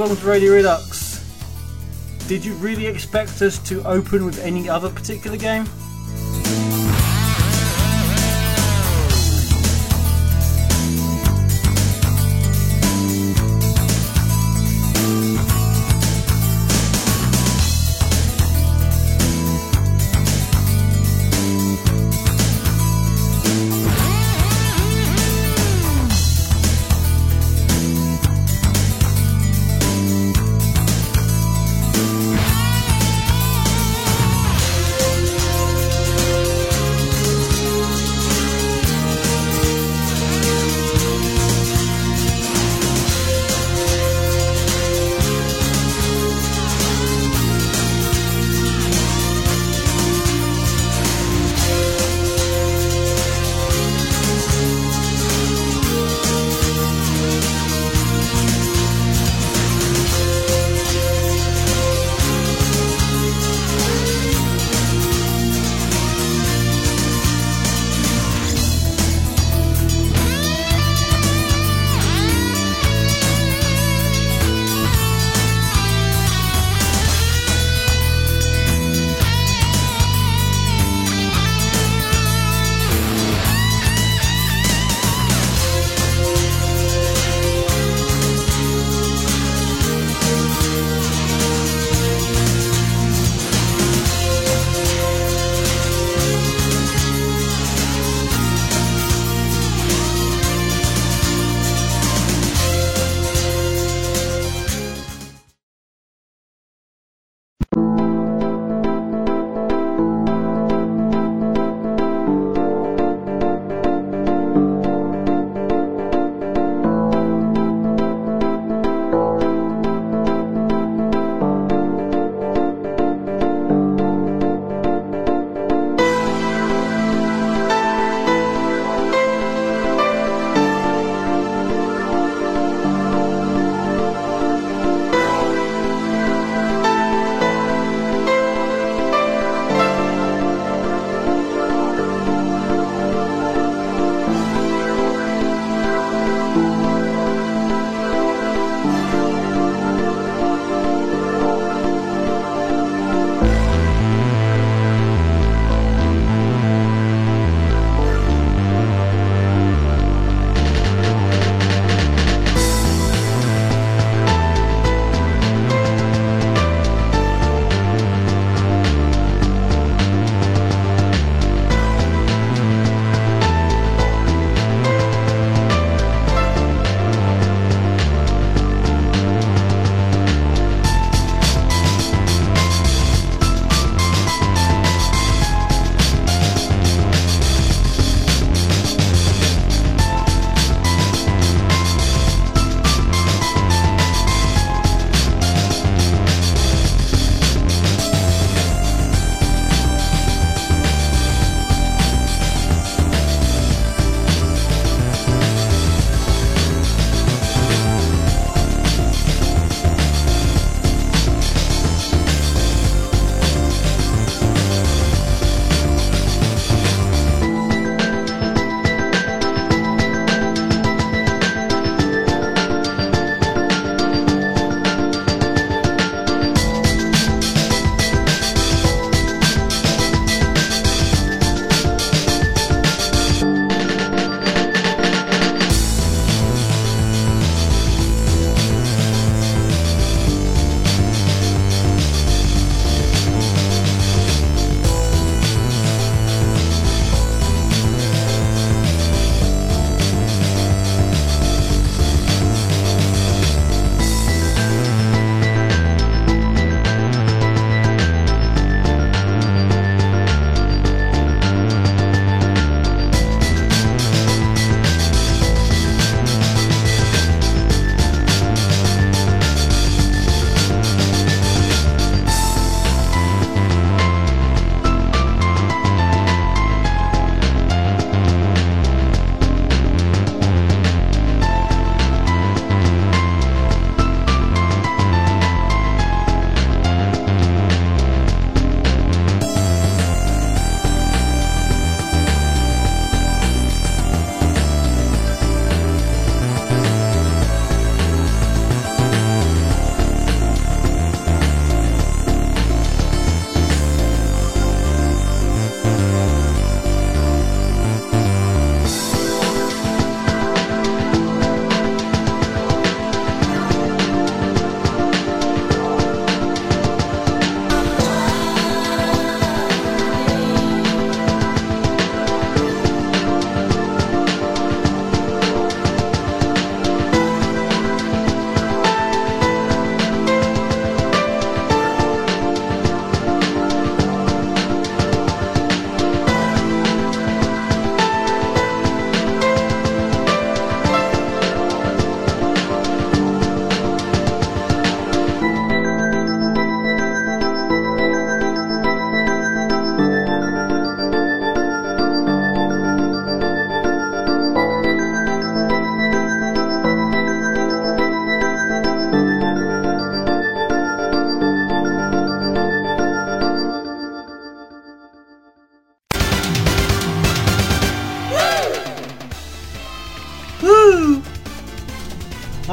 welcome to Radio Redux. Did you really expect us to open with any other particular game?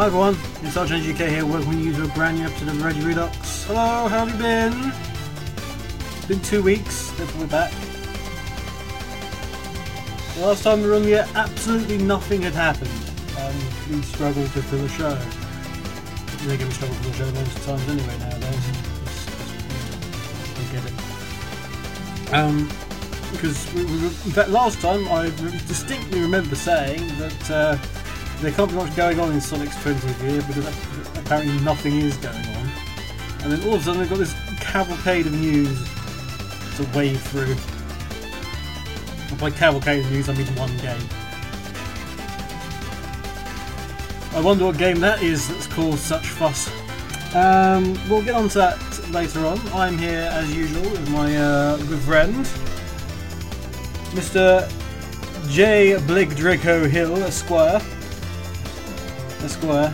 Hi everyone, it's Sergeant UK here, welcoming you to a brand new episode of Radio Redux. Hello, how have you been? It's been two weeks, therefore we're back. The last time we were on the air, absolutely nothing had happened. Um, we struggled to fill the show. They're going to struggle fill a show most of the times anyway nowadays. It's- it's- we get it. Um, because we, we, in fact last time I distinctly remember saying that uh, there can't be much going on in Sonic's 20th year because apparently nothing is going on. And then all of a sudden they've got this cavalcade of news to wade through. And by cavalcade of news I mean one game. I wonder what game that is that's caused such fuss. Um, we'll get on to that later on. I'm here as usual with my uh, good friend, Mr. J. Blake Hill, Esquire. Esquire.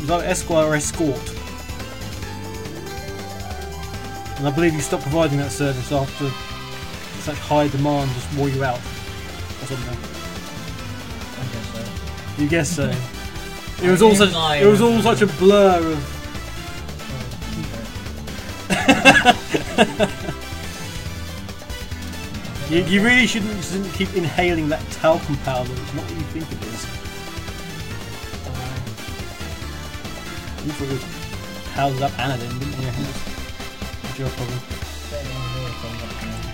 Is that Esquire or Escort? And I believe you stopped providing that service after such high demand just wore you out. Or something. I guess so. You guess so. It was all such. It was all such a blur of. Oh, You, you really shouldn't, shouldn't keep inhaling that talcum powder. It's not what you think it is. You thought it was powdered up Anadin, didn't you? That's your problem.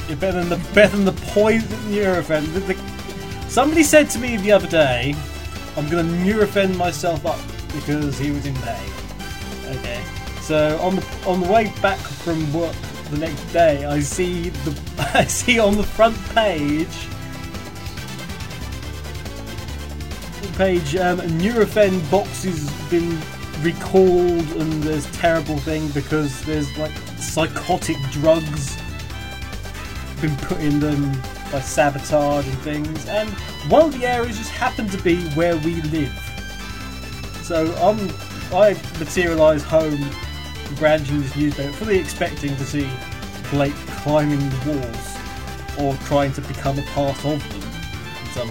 You're better than the better than the poison Nurofen. The, the, somebody said to me the other day, "I'm going to Nurofen myself up because he was in pain." Okay, so on the on the way back from work the next day, I see the I see on the front page page um, Nurofen box has been recalled and there's terrible thing because there's like psychotic drugs been put in them by sabotage and things. And one of the areas just happened to be where we live. So I'm I materialise home this newspaper fully expecting to see Blake climbing the walls or trying to become a part of them in some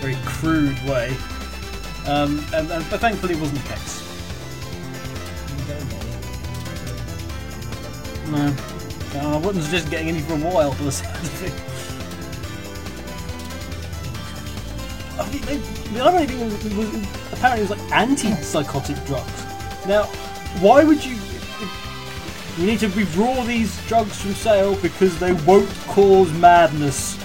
very crude way um, and, and but thankfully it wasn't the case no Uh, I wouldn't suggest getting any for a while for the sound of it. The irony thing was, was apparently it was like anti-psychotic drugs. Now, why would you? You need to withdraw these drugs from sale because they won't cause madness.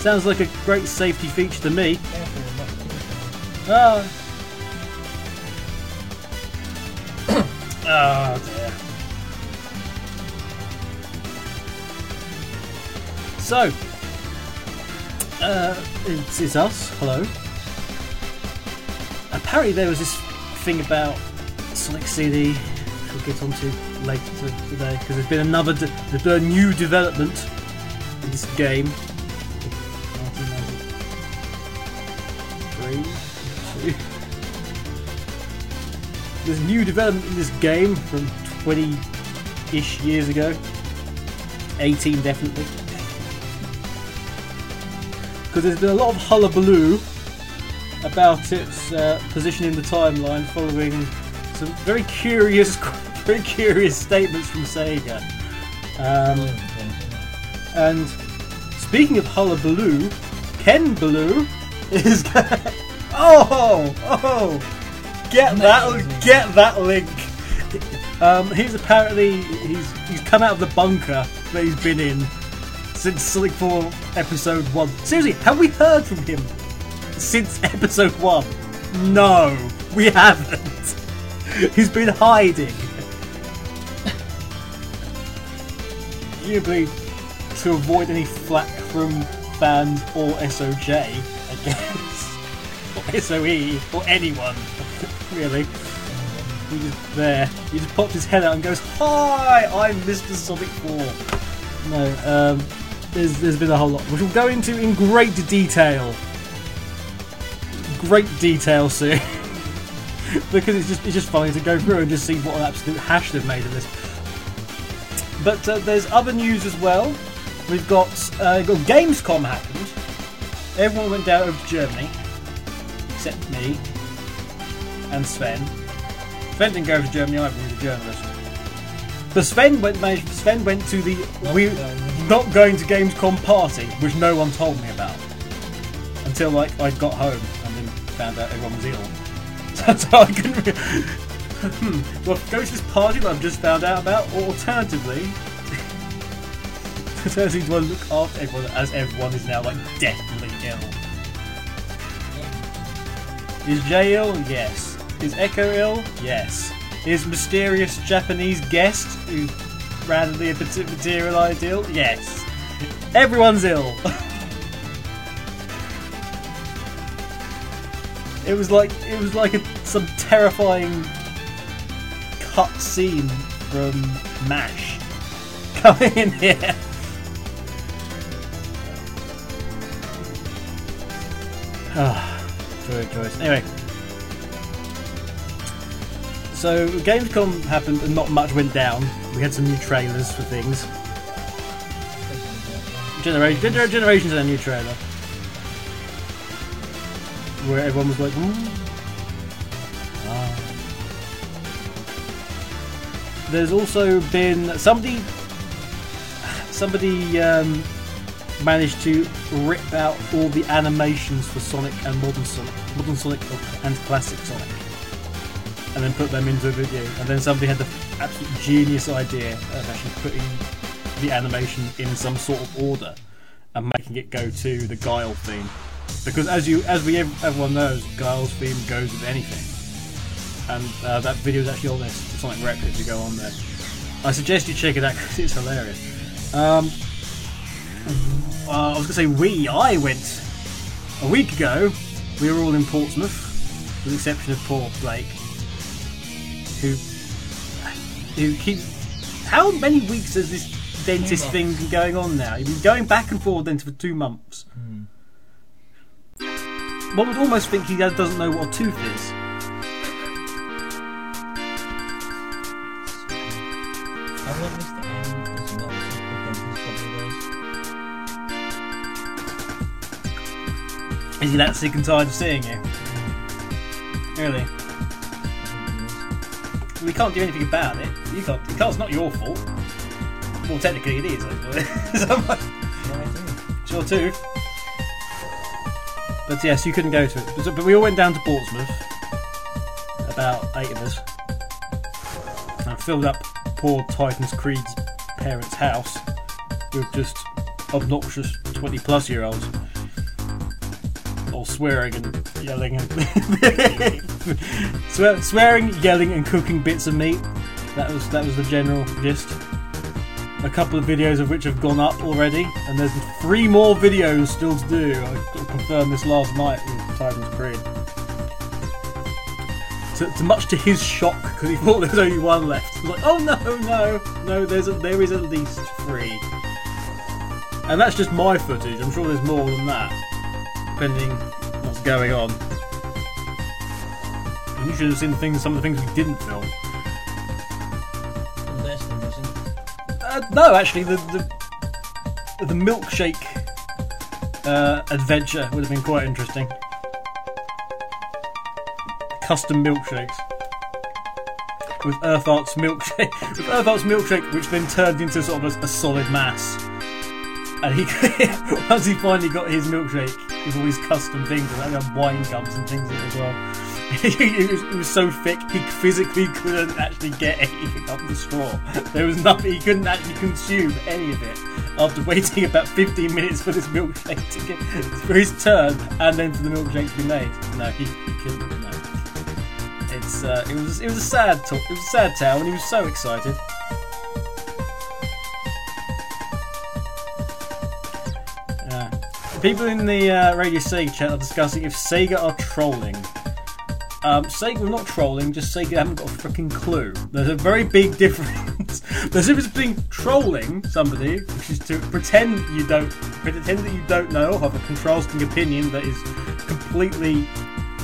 Sounds like a great safety feature to me. Ah. Oh dear. So, uh, it's, it's us. Hello. Apparently, there was this thing about Sonic CD. which We'll get onto later today because there's been another, de- a new development in this game. 1993, two. There's new development in this game from 20-ish years ago. 18 definitely. Because there's been a lot of hullabaloo about its uh, position in the timeline following some very curious, very curious statements from Sega. Um, and speaking of hullabaloo, Ken Balough is. oh, oh! Get that, get that link. Um, he's apparently he's he's come out of the bunker that he's been in since Sonic 4 episode one. Seriously, have we heard from him since episode one? No, we haven't. He's been hiding. Presumably to avoid any flack from fans or SOJ, I guess. Or SOE, or anyone, really. He just there. He just pops his head out and goes, Hi, I'm Mr. Sonic 4. No, um, there's, there's been a whole lot, which we'll go into in great detail. Great detail soon. because it's just it's just funny to go through and just see what an absolute hash they've made of this. But uh, there's other news as well. We've got uh, got Gamescom happened, everyone went down over to Germany, except me and Sven. Sven didn't go to Germany either, he was a journalist. But Sven went, managed, Sven went to the we, going. not going to Gamescom party, which no one told me about. Until like I got home and then found out everyone was ill. So I couldn't. Hmm. Well, go to this party that I've just found out about, or alternatively, alternatively, do I look after everyone as everyone is now like deathly ill? Is Jay ill? Yes. Is Echo ill? Yes. Is mysterious Japanese guest who randomly materialized ill? Yes. Everyone's ill. it was like it was like a, some terrifying cut scene from MASH coming in here. Ah, joy choice. Anyway. So Gamescom happened and not much went down. We had some new trailers for things. Generation, Gener- Generations had a new trailer. Where everyone was like, "Ooh." Ah. There's also been somebody somebody um, managed to rip out all the animations for Sonic and Modern Sonic, Modern Sonic and Classic Sonic, and then put them into a video. And then somebody had the absolute genius idea of actually putting the animation in some sort of order and making it go to the Guile theme. Because as you, as we everyone knows, Guile's theme goes with anything, and uh, that video is actually on this Sonic Rep if you go on there. I suggest you check it out because it's hilarious. Um, uh, I was going to say we. I went a week ago. We were all in Portsmouth, with the exception of poor Blake, who who keeps. How many weeks has this dentist thing been going on now? You've been going back and forth dentist for two months. One would almost think he doesn't know what a tooth is. I want this to end not as quick as. Is he that sick and tired of seeing you? Mm. Really? We can't do anything about it. You can't. You can't. It's not your fault. Well, technically it is. actually. So, Yeah, I do. it's your tooth. But yes, you couldn't go to it. But, we all went down to Portsmouth. About eight of us. And filled up poor Titans Creed's parents' house with just obnoxious 20 plus year olds. All swearing and yelling and. Swear, swearing, yelling, and cooking bits of meat. That was that was the general gist. A couple of videos of which have gone up already, and there's three more videos still to do. I confirmed this last night with Titans Creed. To, to much to his shock, because he thought there was only one left. Like, oh no, no, no, there's a, there is at least three. And that's just my footage. I'm sure there's more than that, depending what's going on. You should have seen things, some of the things we didn't film. Uh, no, actually, the the, the milkshake uh, adventure would have been quite interesting. Custom milkshakes with Earth Arts milkshake, with Earth Arts milkshake, which then turned into sort of a, a solid mass. And he, once he finally got his milkshake with all these custom things, and had wine cups and things as well. It, was, it was so thick he physically couldn't actually get anything up the straw. There was nothing he couldn't actually consume any of it after waiting about 15 minutes for this milkshake to get for his turn and then for the milkshake to be made. No, he, he couldn't. No. It's uh, it was it was a sad talk. It was a sad tale, and he was so excited. Yeah. People in the uh, Radio Sega chat are discussing if Sega are trolling. Um, Sega not trolling, just Sega haven't got a freaking clue. There's a very big difference. There's a difference between trolling somebody, which is to pretend you don't pretend that you don't know, have a contrasting opinion that is completely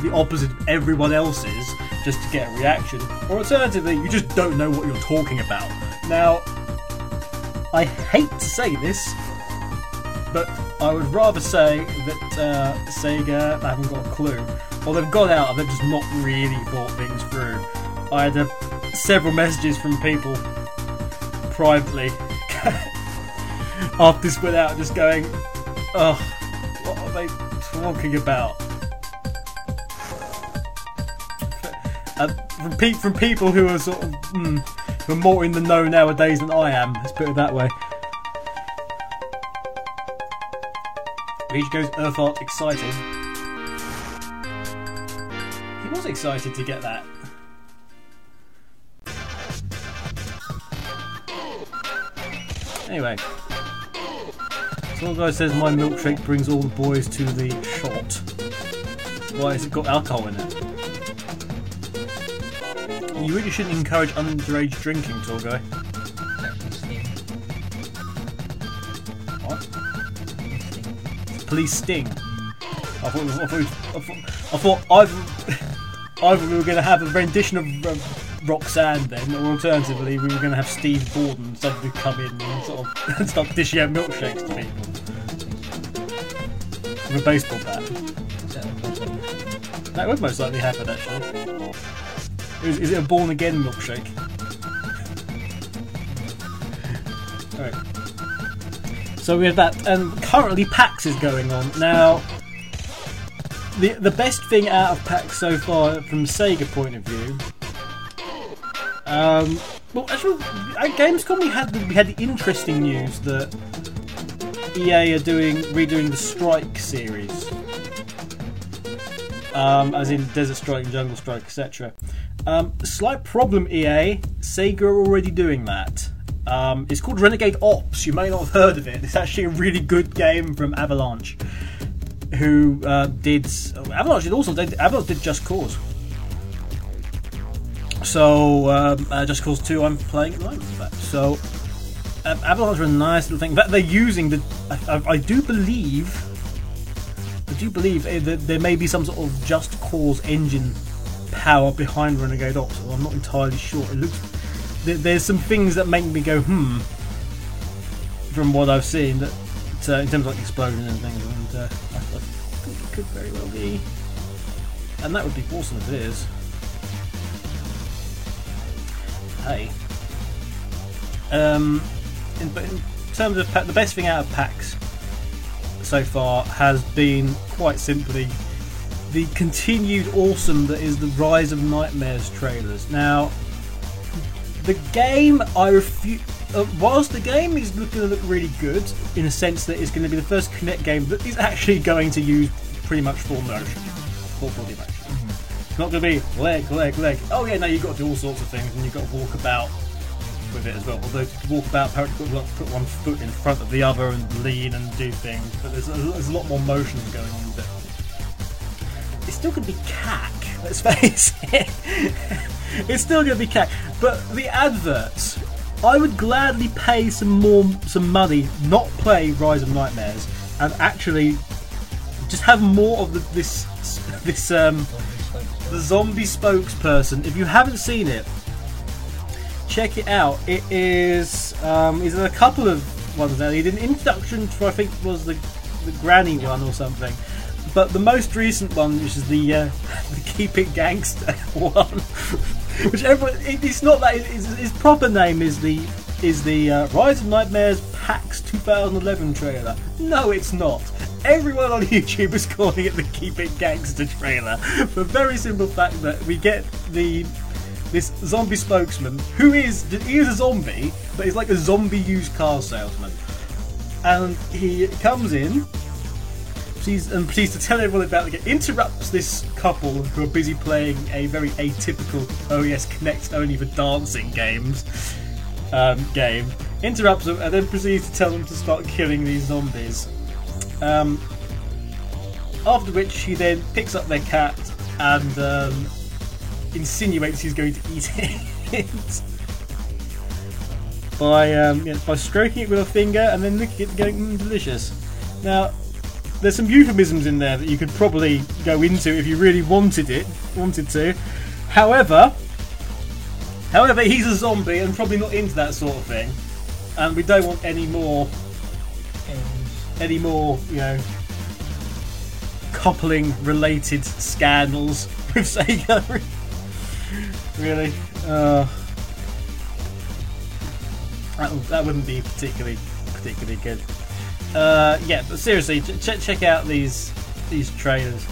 the opposite of everyone else's, just to get a reaction. Or alternatively, you just don't know what you're talking about. Now, I hate to say this, but I would rather say that uh, Sega haven't got a clue, or they've got out they've just not really thought things through. I had uh, several messages from people privately after this went out, just going, "Oh, what are they talking about?" And from, pe- from people who are sort of mm, who are more in the know nowadays than I am. Let's put it that way. Reach goes Earth Art excited. Was excited to get that. Anyway. Some guy says my milkshake brings all the boys to the shot. Why has it got alcohol in it? You really shouldn't encourage underage drinking, tall guy. What? Police sting. I thought, I thought, I thought, I thought either, either we were going to have a rendition of uh, Roxanne then, or alternatively we were going to have Steve Borden suddenly come in and sort of start dishing out milkshakes to people with a baseball bat. That would most likely happen actually. Is, is it a born again milkshake? Alright. So we have that, and currently PAX is going on. Now, the the best thing out of PAX so far, from Sega point of view, um, well, actually, at Gamescom we had the, we had the interesting news that EA are doing redoing the Strike series, um, as in Desert Strike and Jungle Strike, etc. Um, slight problem, EA. Sega are already doing that. Um, it's called Renegade Ops. You may not have heard of it. It's actually a really good game from Avalanche, who uh, did Avalanche did also did, Avalanche did Just Cause. So um, uh, Just Cause Two, I'm playing at the moment. So um, Avalanche are a nice little thing. In fact, they're using the. I, I, I do believe. I do believe eh, that there may be some sort of Just Cause engine power behind Renegade Ops. I'm not entirely sure. It looks there, there's some things that make me go hmm from what I've seen that uh, in terms of like explosions and things, and uh, could very well be, and that would be awesome if it is. Hey, um, in, but in terms of the best thing out of PAX so far has been quite simply the continued awesome that is the Rise of Nightmares trailers. Now, the game, I refuse. Uh, whilst the game is looking to look really good in a sense that it's going to be the first Kinect game that is actually going to use pretty much full motion, full body motion. It's not going to be leg, leg, leg. Oh yeah, no, you've got to do all sorts of things, and you've got to walk about with it as well. Although to walk about, apparently you've got to put one foot in front of the other and lean and do things. But there's a, there's a lot more motion going on with it it's still going to be cack. Let's face it. it's still going to be cack. But the adverts, I would gladly pay some more, some money, not play Rise of Nightmares, and actually just have more of the, this, this um, the zombie spokesperson. If you haven't seen it, check it out. It is, um, is a couple of ones there. He did an introduction to, I think, was the the Granny one or something. But the most recent one, which is the uh, the Keep It Gangster one, which everyone, it, it's not that his, his proper name is the is the uh, Rise of Nightmares PAX 2011 trailer. No, it's not. Everyone on YouTube is calling it the Keep It Gangster trailer for very simple fact that we get the this zombie spokesman who is he is a zombie, but he's like a zombie used car salesman, and he comes in please and pleased to tell everyone about it. Interrupts this couple who are busy playing a very atypical OES Kinect only for dancing games um, game. Interrupts them and then proceeds to tell them to start killing these zombies. Um, after which he then picks up their cat and um, insinuates he's going to eat it. by um, yeah, by stroking it with a finger and then licking it going mm, delicious. Now there's some euphemisms in there that you could probably go into if you really wanted it, wanted to. However, however, he's a zombie and probably not into that sort of thing, and we don't want any more any more, you know, coupling related scandals with Sega. really? Uh, that, that wouldn't be particularly particularly good. Uh, yeah, but seriously, ch- check out these these trailers.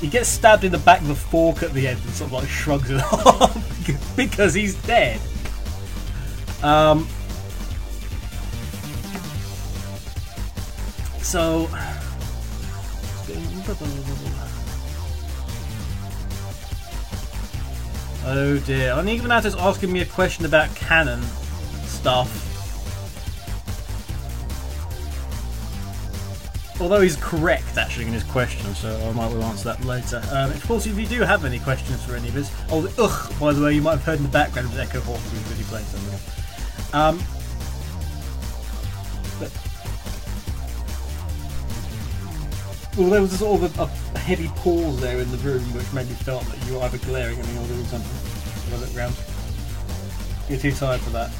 He gets stabbed in the back with a fork at the end and sort of like shrugs it off because he's dead. Um, so. Oh dear. And Ignatus asking me a question about canon stuff. Although he's correct actually in his question, so I might well answer that later. Um, of course, if you do have any questions for any of us, oh, ugh, by the way, you might have heard in the background was Echo Hawk who's really playing something. Um, but, well, there was a sort of a, a heavy pause there in the room, which made me felt that you were either glaring at me or doing something. I round. You're too tired for that.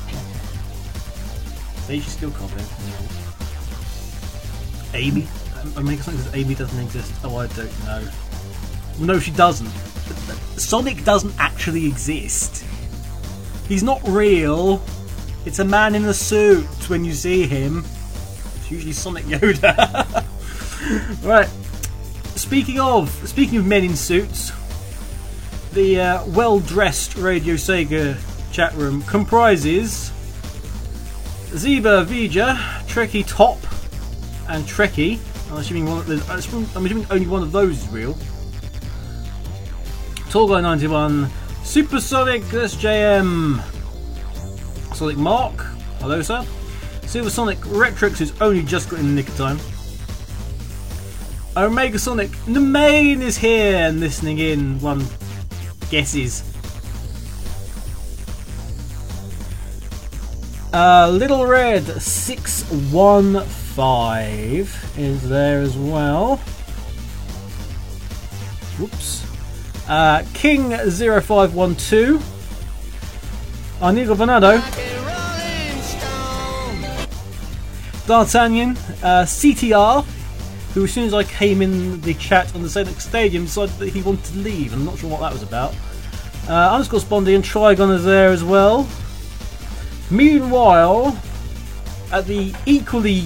See, she's still coughing. Amy? I mean, something says Amy doesn't exist. Oh, I don't know. Well, no, she doesn't. Sonic doesn't actually exist. He's not real. It's a man in a suit when you see him. It's usually Sonic Yoda. right. Speaking of speaking of men in suits, the uh, well-dressed Radio Sega chat room comprises Zeba Vija, Trekkie Top, and Trekkie. I'm assuming one. Of I'm assuming only one of those is real. Tall Guy 91, Supersonic SJM, Sonic Mark, hello sir. Silver Sonic Retrix who's only just got in the nick of time. Omega Sonic the main is here and listening in. One guesses. Uh, Little Red 615 is there as well. Whoops. Uh, King 0512. Anigo Venado. D'Artagnan. Uh, CTR. Who, as soon as I came in the chat on the Sonic Stadium, decided that he wanted to leave. I'm not sure what that was about. Uh, underscore Spondy and Trigon is there as well. Meanwhile, at the equally,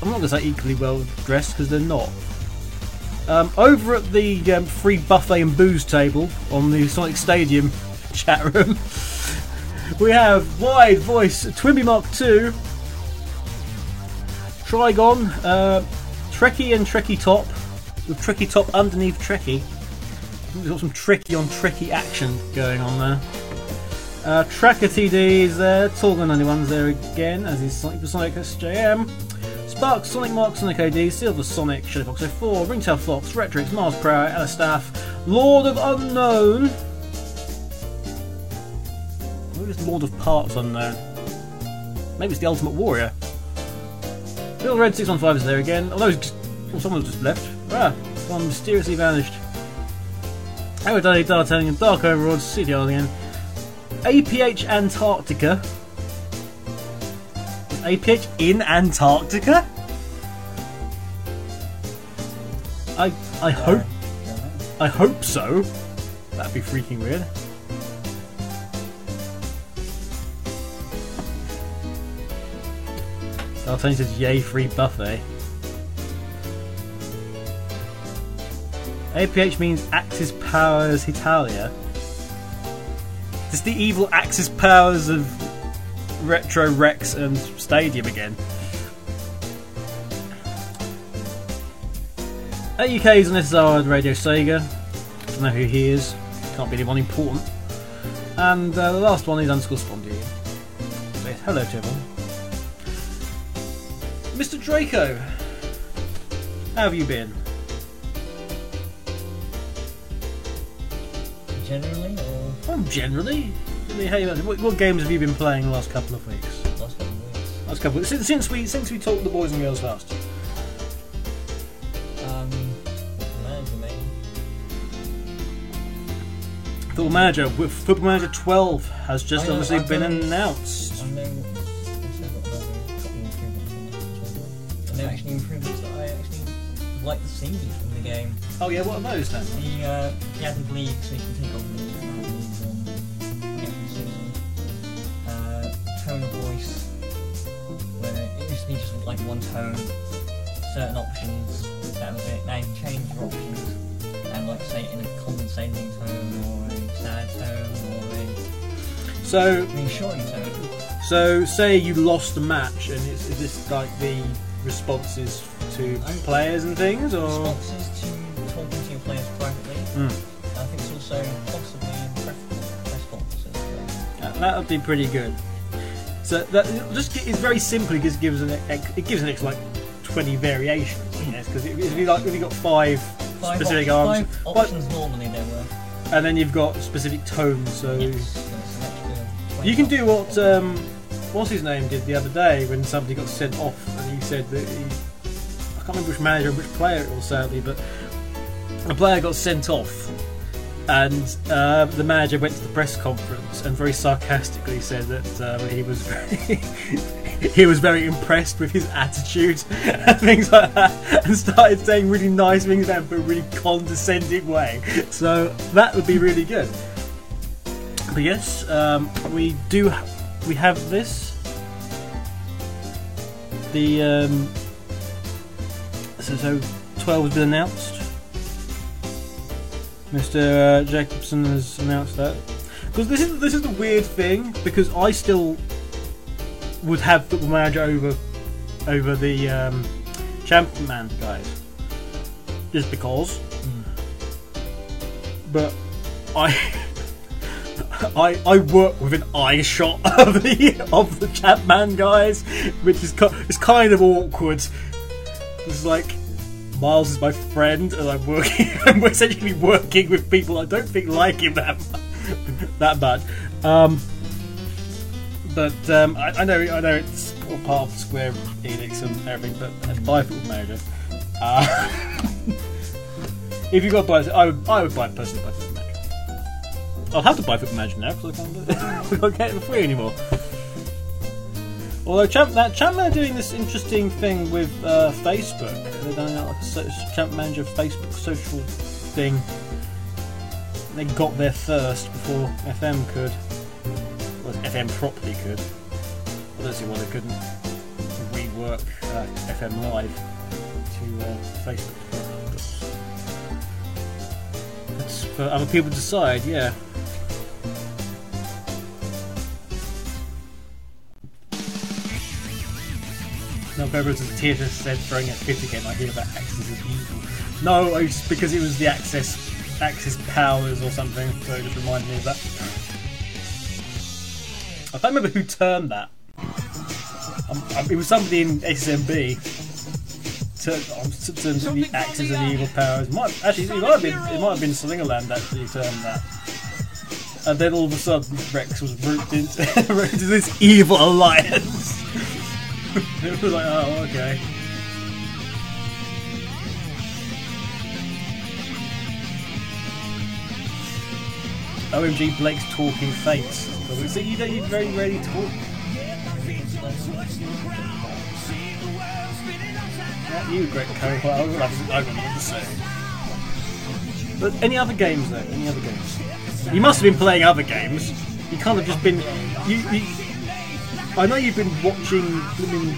I'm not going to say equally well dressed because they're not. Um, over at the um, free buffet and booze table on the Sonic Stadium chat room, we have wide voice Twimby Mark II, Trigon, uh, and Trekkie Top, with Trekkie Top underneath Trekkie. We've got some tricky on tricky action going on there. Uh, Tracker TD is there, Torgan 91's there again, as is Sonic Sonic SJM. Spark, Sonic Mark, Sonic AD, Silver Sonic, Shadowfox 04, Ringtail Fox, Retrix, Mars Prower, Elastaff, Lord of Unknown. Who is Lord of Parts Unknown? Maybe it's the Ultimate Warrior. Bill Red 615 is there again, although just, well, someone's just left. Ah, one mysteriously vanished. Howard Day, D'Artagnan, Dark Overlord, CDR again. APH Antarctica. APH in Antarctica? I I hope I hope so. That'd be freaking weird. D'Artagnan says yay free buffet. APH means Axis Powers Hetalia. It's the evil Axis powers of Retro Rex and Stadium again. At UK's on SSR and Radio Sega. I don't know who he is. Can't be anyone important. And uh, the last one is underscore Spondy. Hello to everyone. Mr. Draco, how have you been? Generally, or Well, generally. How you- What, what games have you been playing the last couple of weeks? last couple of weeks? Last couple of, since, since we since we talked the boys and girls last. Um, manager main. Football Manager Football Manager 12 has just I know, obviously I've been done- announced. I know. Are actually improvements that I actually like to see from the game. Oh yeah, what are those then? The uh, the added league, so you can take leagues and have leagues season. Uh, tone of voice, where it used to be just like one tone, certain options, that was it. Now you can change your options and like say in a compensating tone or a sad tone or a So reassuring tone. So, say you lost a match, and it's, is this like the responses to players and things, or Responses to talking to your players privately. Hmm. I think it's also possibly preferable responses. Uh, that would be pretty good. So that just it's very simply just gives an it gives an extra like twenty variations, I guess, because if you like if you got five, Five, specific op- arms, five but- options normally there were. and then you've got specific tones, so Yes, yes, an extra 20 you can do what um, what's his name did the other day when somebody got sent off, and he said that he, I can't remember which manager, and which player it was sadly, but a player got sent off, and uh, the manager went to the press conference and very sarcastically said that um, he was very, he was very impressed with his attitude and things like that, and started saying really nice things about him, a really condescending way. So that would be really good. But yes, um, we do. Ha- we have this. The um, so, so twelve has been announced. Mr. Uh, Jacobson has announced that because this is this is the weird thing because I still would have Football Manager over over the um, Champion Man guys just because. But I. I, I work with an eye shot of the of the Champ Man guys, which is it's kind of awkward. It's like Miles is my friend, and I'm working. I'm essentially working with people I don't think like him that that much. Um, but um, I, I know I know it's all part of Square Enix and everything, but as buy. Uh, if you got buy, it, I would I would buy personally Football Manager. I'll have to buy Football Manager now because I can't, can't get it for free anymore. Although Champ, that Champman are doing this interesting thing with uh, Facebook. They're doing like a so- Champ Manager Facebook social thing. They got there first before FM could. Well, FM properly could. I don't see why they couldn't rework uh, FM Live to uh, Facebook. It's for other people to decide, yeah. No, Beverage as TSS said throwing at 50 again. I hear about Axis is evil. No, it's because it was the Access Axis powers or something, so it just reminded me of that. I can't remember who termed that. Um, um, it was somebody in SMB. To, um, to the Axis of the evil powers. Might, actually, it might have been it might have been Slingerland actually termed that. And then all of a sudden, Rex was roped into, into this evil alliance. it was like, oh, okay. OMG, Blake's talking fates. So you don't you very rarely talk. Not you, Greg Coe. Well, got I've got nothing to say. But any other games though? Any other games? You must have been playing other games. You can't have just been. You, you, I know you've been watching blooming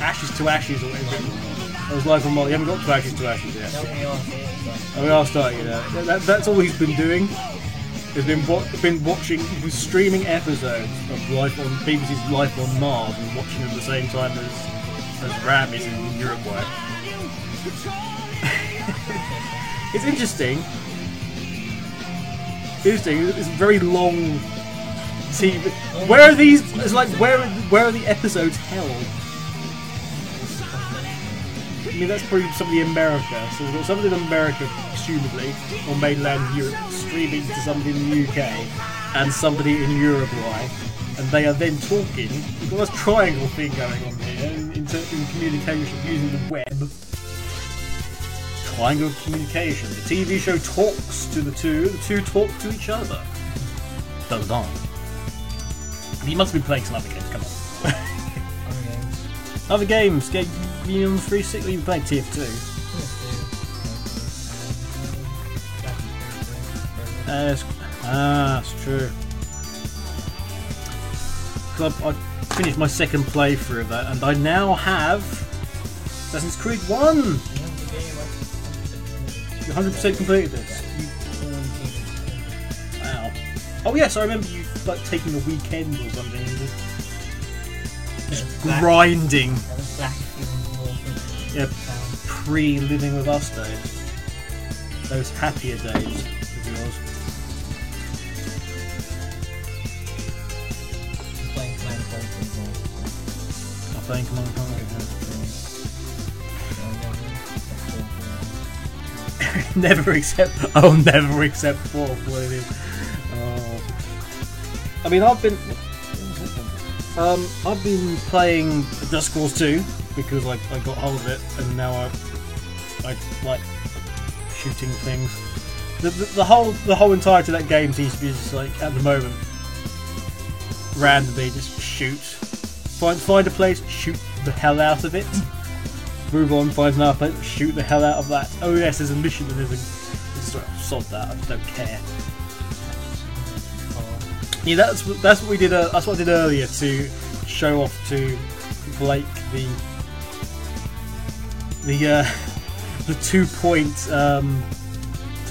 Ashes to Ashes or whatever. I was live on Molly. You haven't got to Ashes to Ashes yet. Now we are here, so- Oh, we are starting it out. That, that's all he's been doing. He's been wa- been watching, been streaming episodes of Life on BBC's Life on Mars and watching them at the same time as as Ram is in Uruguay. it's interesting. Interesting. It's very long. TV. Where are these? It's like where are, where are the episodes held? I mean, that's probably somebody in America. So we've got somebody in America, presumably, or mainland Europe, streaming to somebody in the UK, and somebody in Uruguay, and they are then talking. We've got this triangle thing going on here in, in, in communication using the web. Triangle of communication. The TV show talks to the two. The two talk to each other. Dun dun. You must be playing some other games. Come on. Other games. Other games. Ga- you on 360? You played TF2. Uh, it's- ah, that's true. 'Cause I, I finished my second playthrough of that, and I now have Assassin's Creed 1! You 100% completed this. Wow. Oh yes, I remember you like taking a weekend or something and just, just grinding. Yeah, pre-living with us days. Those happier days of yours. Playing Command Conquer as well. I think Command and Conquer. never accept. I'll never accept four what it is. I mean, I've been. Um, I've been playing Just Cause 2 because I, I got hold of it, and now I I like shooting things. The, the, the whole the whole entirety of that game seems to be just like at the moment randomly just shoot, find find a place, shoot the hell out of it move on, find another place, shoot the hell out of that. Oh yes, there's a mission and there's a sod that. I don't care. Yeah, that's that's what we did. Uh, that's what I did earlier to show off to Blake the the uh, the two point um,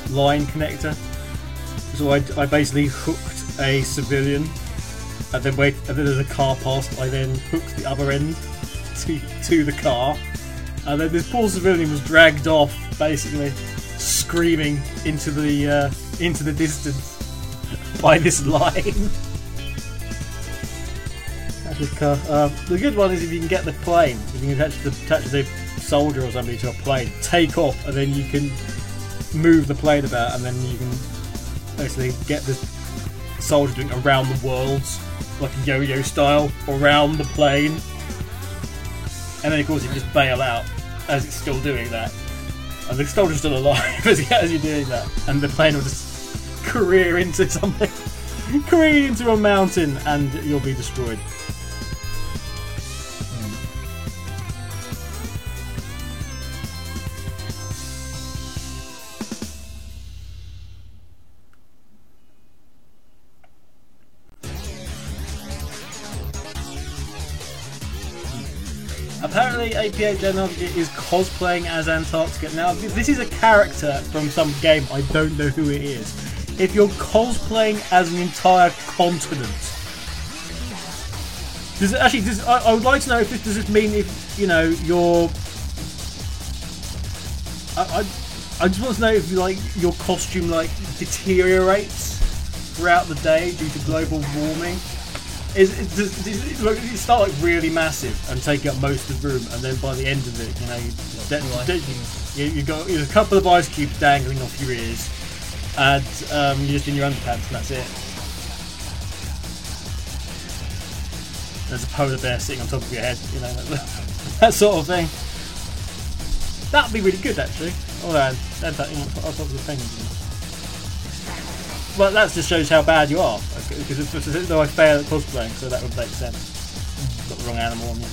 line connector. So I, I basically hooked a civilian, and then wait, and then there's a car passed. I then hooked the other end to to the car, and then this poor civilian was dragged off, basically screaming into the uh, into the distance by this line. Um, the good one is if you can get the plane, if you can attach the attach the soldier or somebody to a plane, take off, and then you can move the plane about, and then you can basically get the soldier doing around the world, like a yo-yo style, around the plane. And then of course you just bail out as it's still doing that. And the soldier's still alive as you're doing that. And the plane will just career into something. career into a mountain and you'll be destroyed. Apparently, APA Technology is cosplaying as Antarctica. Now, this is a character from some game. I don't know who it is. If you're cosplaying as an entire continent, does it actually? Does, I, I would like to know if this does this mean if you know you're. I, I, I just want to know if like your costume like deteriorates throughout the day due to global warming. Is, is, does, does it, start like really massive and take up most of the room, and then by the end of it, you know, you, Ice de- you, you got a couple of ice cubes dangling off your ears, and um, you're just in your underpants, and that's it. There's a polar bear sitting on top of your head, you know, that, sort of thing. That'd be really good, actually. On, then that, on top of the penguin. Well, that just shows how bad you are. Because though I fail at cosplaying, so that would make sense. Got the wrong animal on you.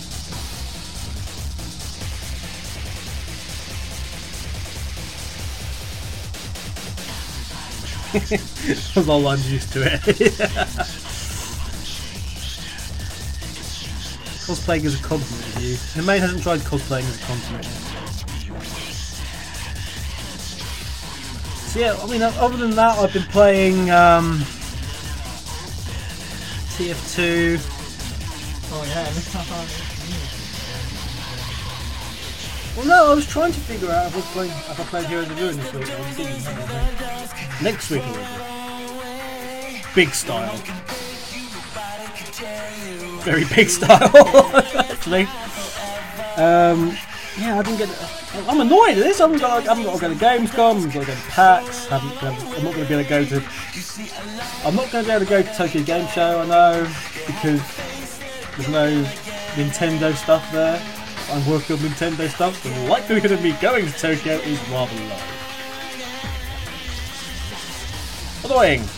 I'm used to it. cosplaying is a compliment to you. The main hasn't tried cosplaying as a compliment. So yeah, I mean, other than that, I've been playing um, TF2. Oh yeah. Well, no, I was trying to figure out if I played if I played Heroes of the Ruin this week. I. I. Next week, I will. Big style. Very big style, actually. Um, yeah, I didn't get. I'm annoyed at this. I haven't got. I haven't got to go to Gamescom. I haven't got to go to PAX. Haven't, haven't, I'm not going to be able to go to. I'm not going to be able to go to Tokyo Game Show. I know because there's no Nintendo stuff there and working on Nintendo stuff, the likelihood of me going to Tokyo is rather low. Annoying!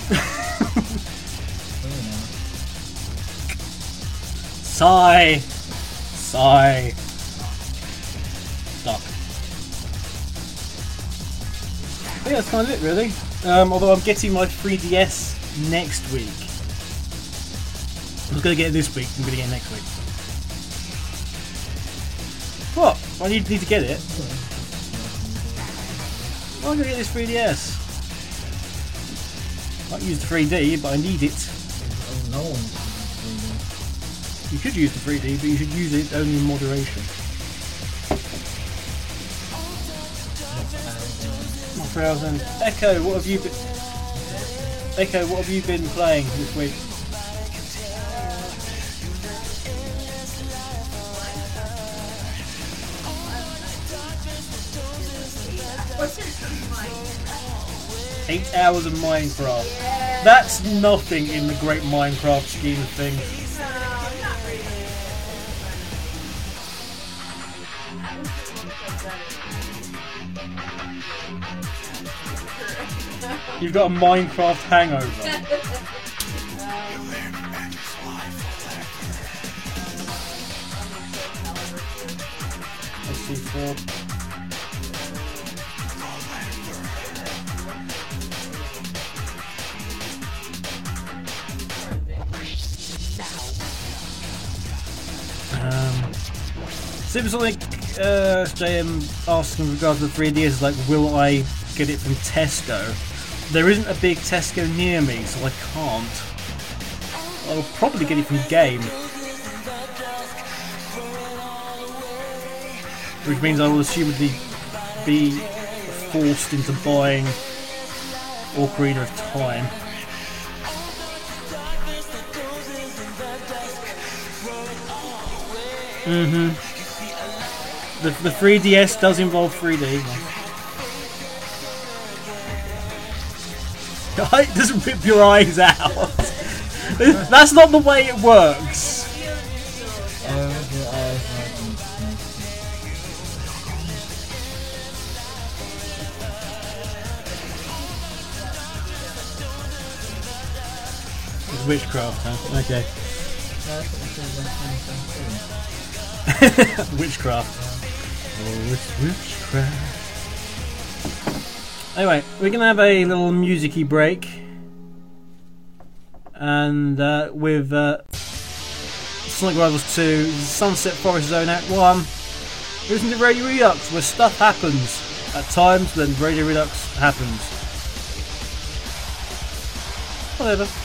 Sigh! Sigh! Stop. Yeah, that's kind of it, really. Um, although I'm getting my 3DS next week. I'm going to get it this week, I'm going to get it next week. What? I need, need to get it. Well, I'm going to get this 3DS. I might use the 3D, but I need it. Oh, no one's. You could use the 3D, but you should use it only in moderation. Thousand. Echo, what have you been? Echo, what have you been playing this week? Hours of Minecraft. That's nothing in the great Minecraft scheme of things. You've got a Minecraft hangover. See. Supersonic uh, JM asking in regards to the 3DS is like, will I get it from Tesco? There isn't a big Tesco near me, so I can't. I'll probably get it from Game. Which means I will assumedly be forced into buying Ocarina of Time. Mm-hmm. The, the 3DS does involve 3D. It doesn't rip your eyes out. That's not the way it works. It's witchcraft, huh? Okay. That's what it says on Final witchcraft. Oh, it's witchcraft. Anyway, we're gonna have a little musicy break, and uh, with uh, Sonic Rivals 2, Sunset Forest Zone Act 1, listen to Radio Redux, where stuff happens at times, then Radio Redux happens. Whatever.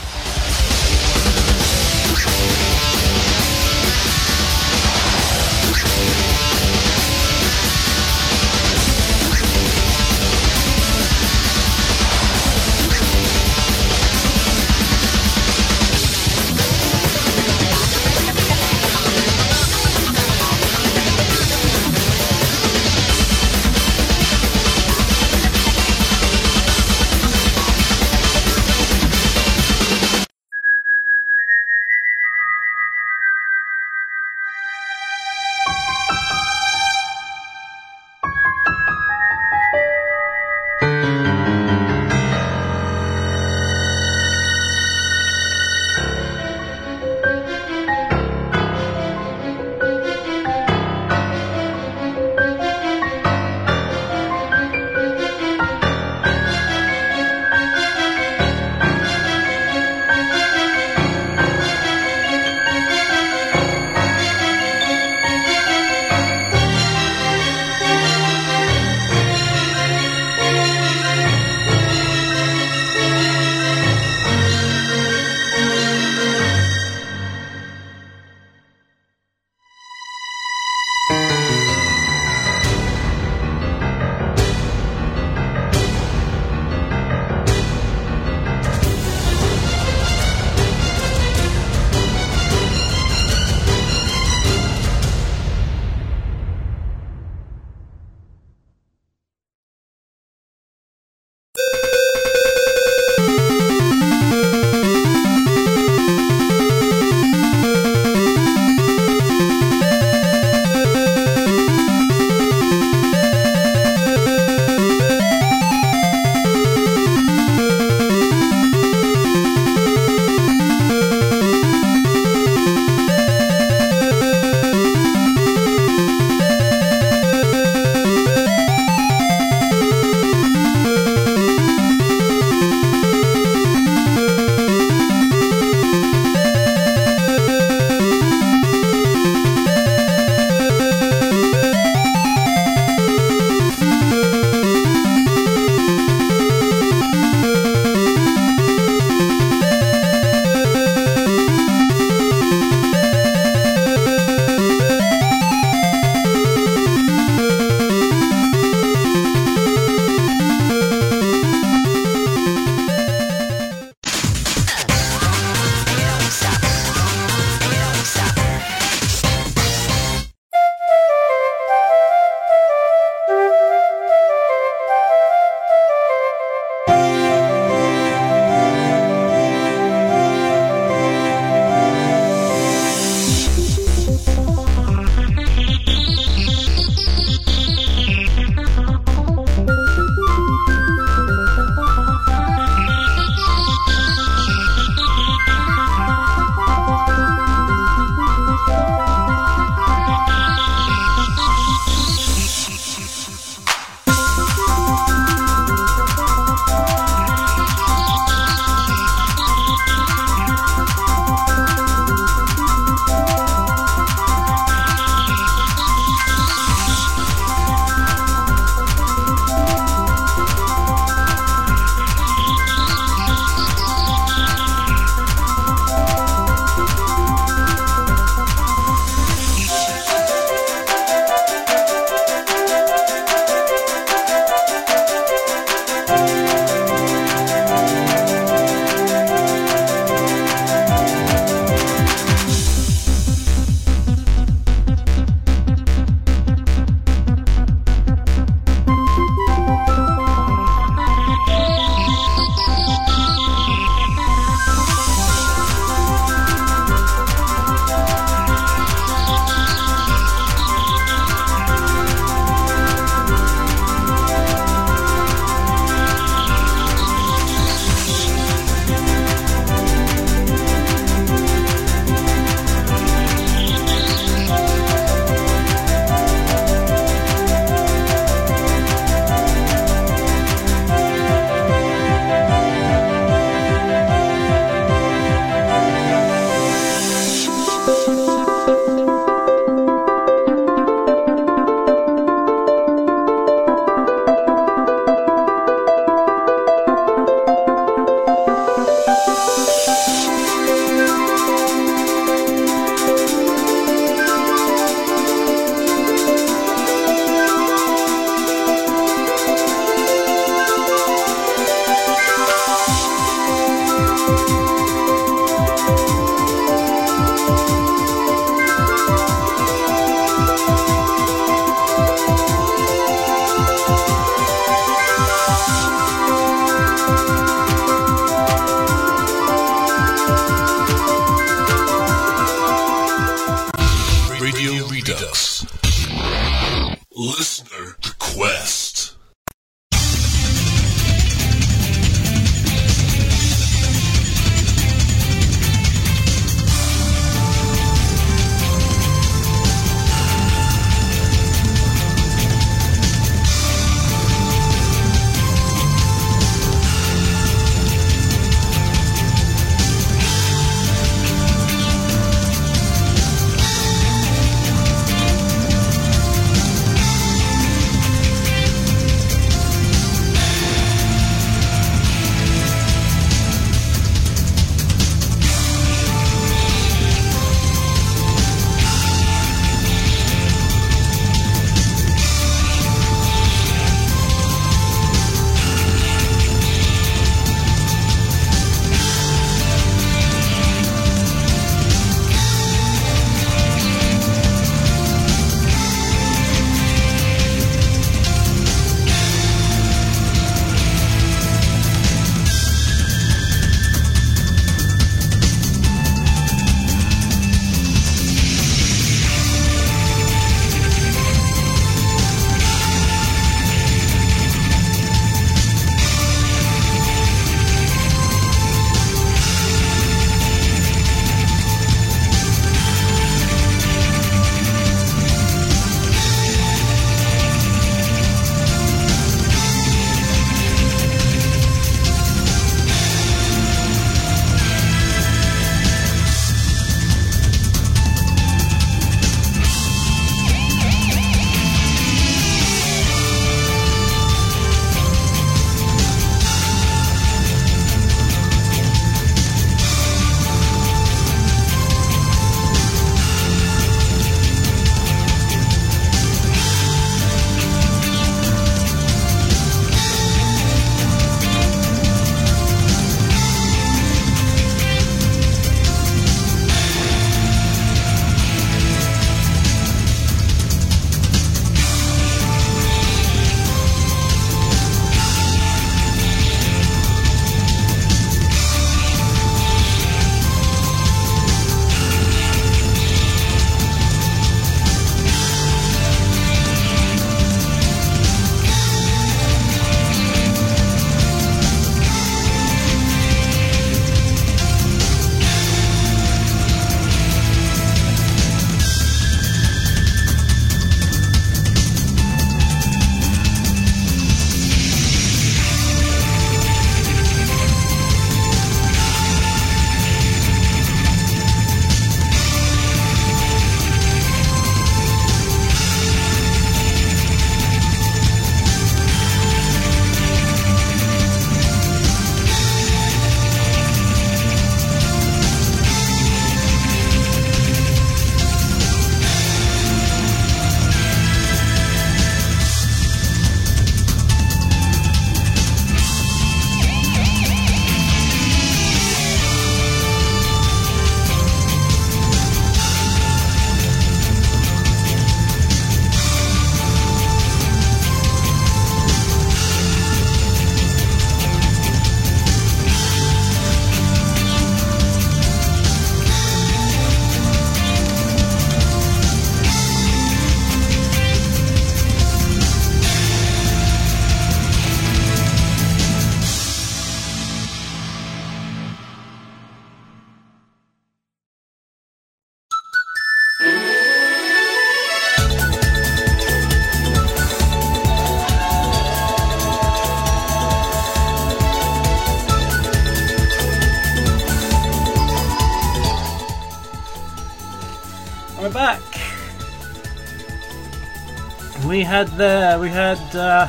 Had there, we had uh,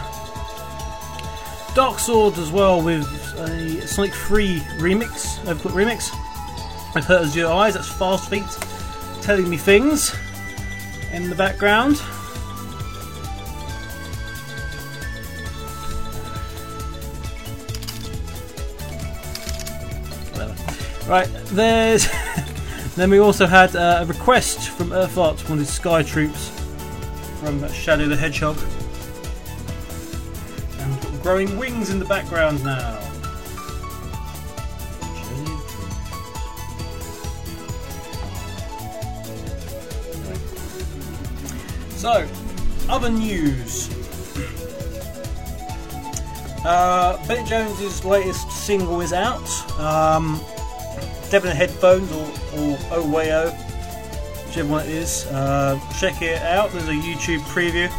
Dark Sword as well with a Sonic 3 remix, Overclock remix. I've heard as your eyes, that's Fast Feet telling me things in the background. Right, there's. then we also had uh, a request from Earth Art, wanted Sky Troops from Shadow the Hedgehog. And growing wings in the background now. So, other news. Uh, Bennett Jones's latest single is out. Um, Devon Headphones or, or Oh, whichever it is. Uh, check it out. There's a YouTube preview.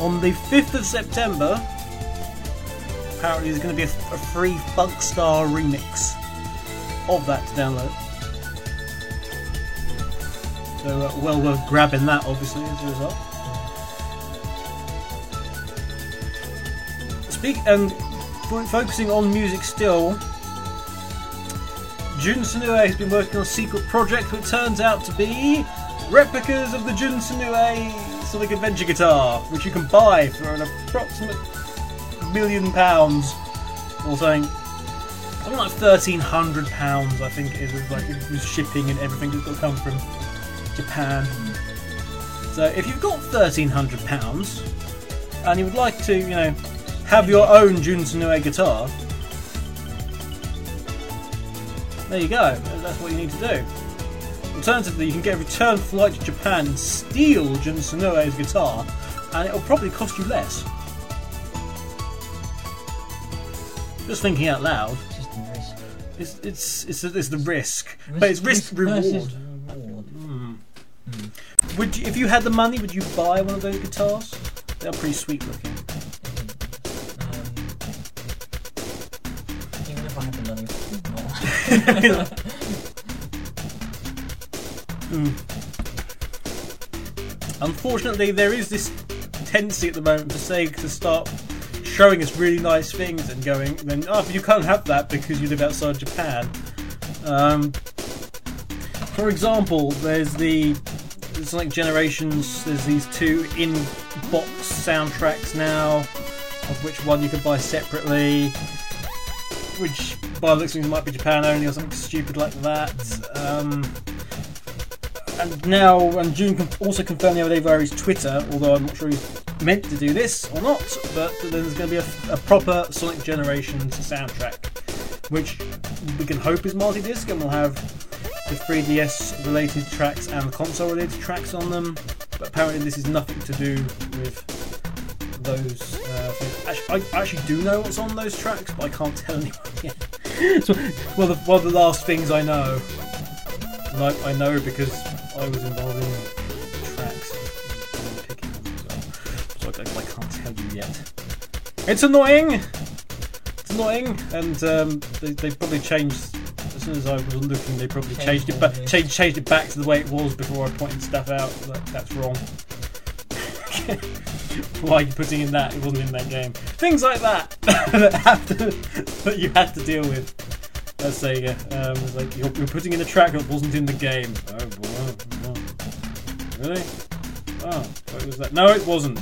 On the 5th of September, apparently there's going to be a, a free Funkstar remix of that to download. So uh, well worth grabbing that, obviously, as a result. Speak and fo- focusing on music still. Jun Senoue has been working on a secret project which turns out to be replicas of the Jun Senoue Sonic Adventure guitar, which you can buy for an approximate million pounds or something. Something like thirteen hundred pounds, I think was like it was shipping and everything that's got to come from Japan. So if you've got thirteen hundred pounds and you would like to, you know, have your own Jun Senoue guitar, there you go. That's what you need to do. Alternatively, you can get a return flight to Japan and steal Jun Senoue's guitar, and it'll probably cost you less. Just thinking out loud, It's it's it's it's, the risk, but it's risk reward. versus reward. Hmm. Would you, if you had the money, would you buy one of those guitars? They're pretty sweet looking. Unfortunately, there is this tendency at the moment for Sega to start showing us really nice things and going, then, oh, you can't have that because you live outside Japan. Um, for example, there's the there's like Generations. There's these two in-box soundtracks now, of which one you can buy separately, which by the looks of things might be Japan only or something stupid like that. Um, and now, and Jun also confirmed the other day via his Twitter, although I'm not sure he's meant to do this or not, but there's going to be a, a proper Sonic Generations soundtrack, which we can hope is multi-disc and will have the 3DS related tracks and the console related tracks on them. But apparently, this is nothing to do with those. Uh. Actually, I actually do know what's on those tracks, but I can't tell anyone yet. so, well, the, one of the last things I know and I, I know because I was involved in tracks and picking them as well. So I, I can't tell you yet. It's annoying! It's annoying, and um, they, they probably changed. As soon as I was looking, they probably changed, Changed it back. Changed, changed it back to the way it was before I pointed stuff out. That, that's wrong. Why are you putting in that? It wasn't in that game. Things like that that to that you had to deal with. That's Sega. Um, it's like you're, you're putting in a track that wasn't in the game. Oh, well. really? Oh, what was that? No, it wasn't.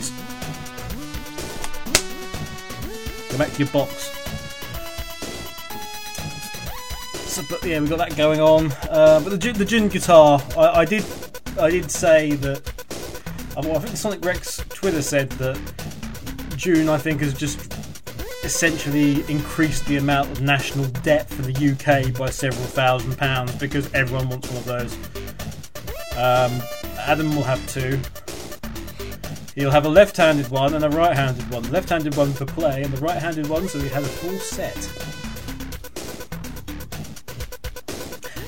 Go back to your box. So, but yeah, we got that going on. Uh, but the the Jin guitar, I, I did, I did say that. Well, I think Sonic Rex Twitter said that Jun, I think, has just essentially increased the amount of national debt for the UK by several thousand pounds because everyone wants one of those. Um, Adam will have two. He'll have a left-handed one and a right-handed one. The left-handed one for play and the right-handed one so he has a full set.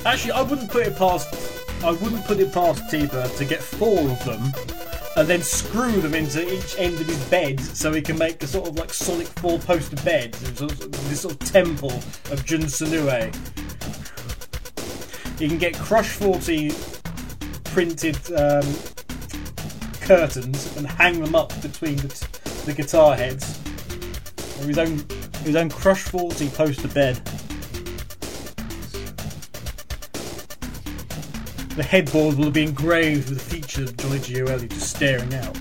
Actually, I wouldn't put it past. I wouldn't put it past Tiba to get four of them and then screw them into each end of his bed so he can make a sort of like Sonic four poster bed. This sort of temple of Jun Senoue. You can get Crush 40 printed um, curtains and hang them up between the, t- the guitar heads. Or his own his own Crush 40 poster bed. The headboard will be engraved with a feature of Johnny Gioeli just staring out.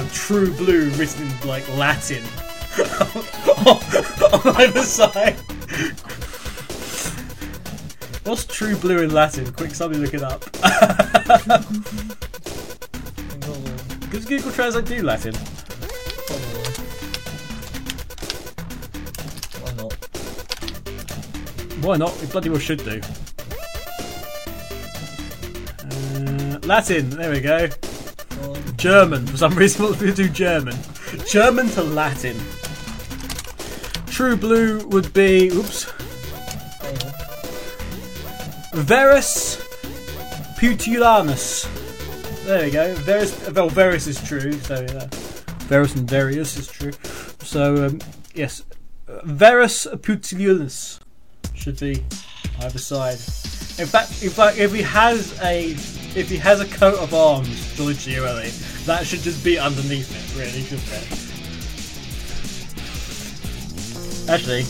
And true blue written in like Latin on either side. What's true blue in Latin? Quick, somebody look it up. Does Google Translate do Latin? Why not? It bloody well should do. Latin. There we go. German. For some reason, we do German. German to Latin. True blue would be. Oops. Verus putilanus. There we go. Verus. Well, Verus is true. So. Verus and Verius is true. So um, yes, uh, Verus putilanus should be either side. In fact, in fact, if he has a if he has a coat of arms, legitimately, that should just be underneath it, really, shouldn't it? Actually,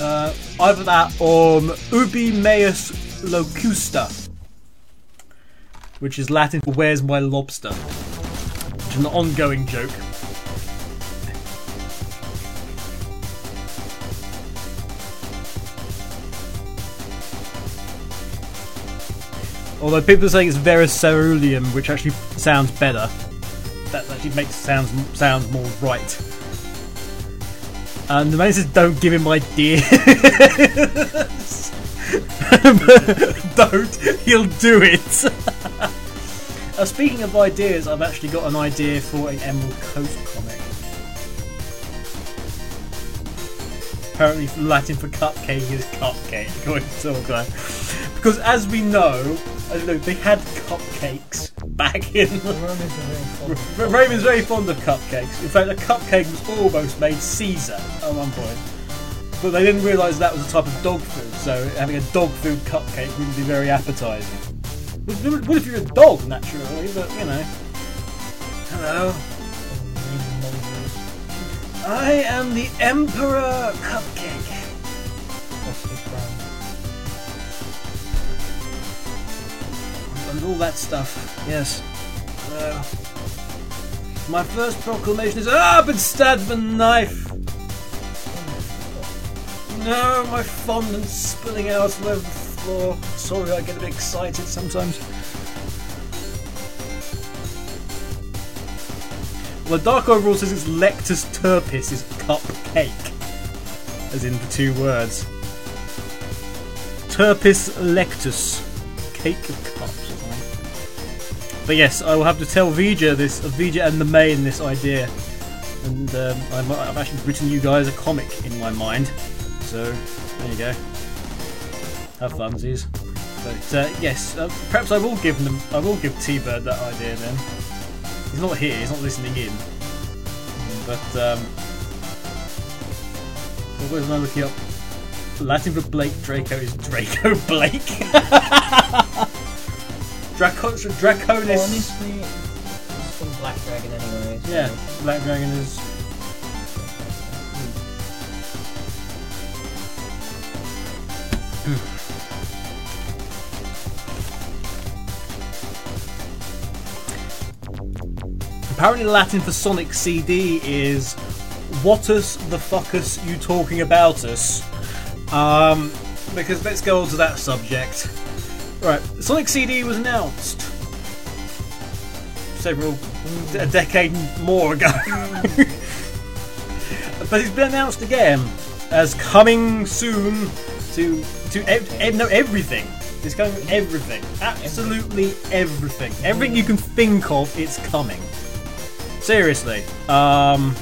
uh, either that or um, ubi meus locusta, which is Latin for "Where's my lobster?" which is an ongoing joke. Although people saying it's Vericeruleum, which actually sounds better. That actually makes sounds sounds more right. And the man says, "Don't give him ideas. Don't. He'll do it." uh, speaking of ideas, I've actually got an idea for an Emerald Coast comic. Apparently, Latin for cupcake is cupcake, according to. Because as we know, as we know, they had cupcakes back in. Are very fond of very fond of cupcakes. In fact, a cupcake was almost made Caesar at one point. But they didn't realise that was a type of dog food, so having a dog food cupcake wouldn't be very appetising. What if you're a dog, naturally, but you know. Hello. I am the Emperor Cupcake. And all that stuff, yes. Uh, my first proclamation is Ah, but stabbed with a knife! No, my fondant's spilling out all over the floor. Sorry, I get a bit excited sometimes. Well, the Dark Overall says it's Lectus Turpis is cupcake. As in the two words. Turpis Lectus. Cake of cups. But yes, I will have to tell Vija this, Vija and the main this idea. And um, I'm, I've actually written you guys a comic in my mind. So, there you go. Have funsies. But uh, yes, uh, perhaps I will give them. I will give T-Bird that idea then. He's not here. He's not listening in. But um, what was I looking up? Latin for Blake Draco is Draco Blake. Draco Draconis. Honestly, it's from Black Dragon anyway. so- Yeah, Black Dragon is. Apparently, the Latin for Sonic CD is "Whatus the fuckus you talking about us?" Um, because let's go on to that subject. Right, Sonic CD was announced several a decade more ago. but it's been announced again as coming soon to to ev- ev- no everything. It's coming everything, absolutely everything, everything you can think of. It's coming. Seriously. Um,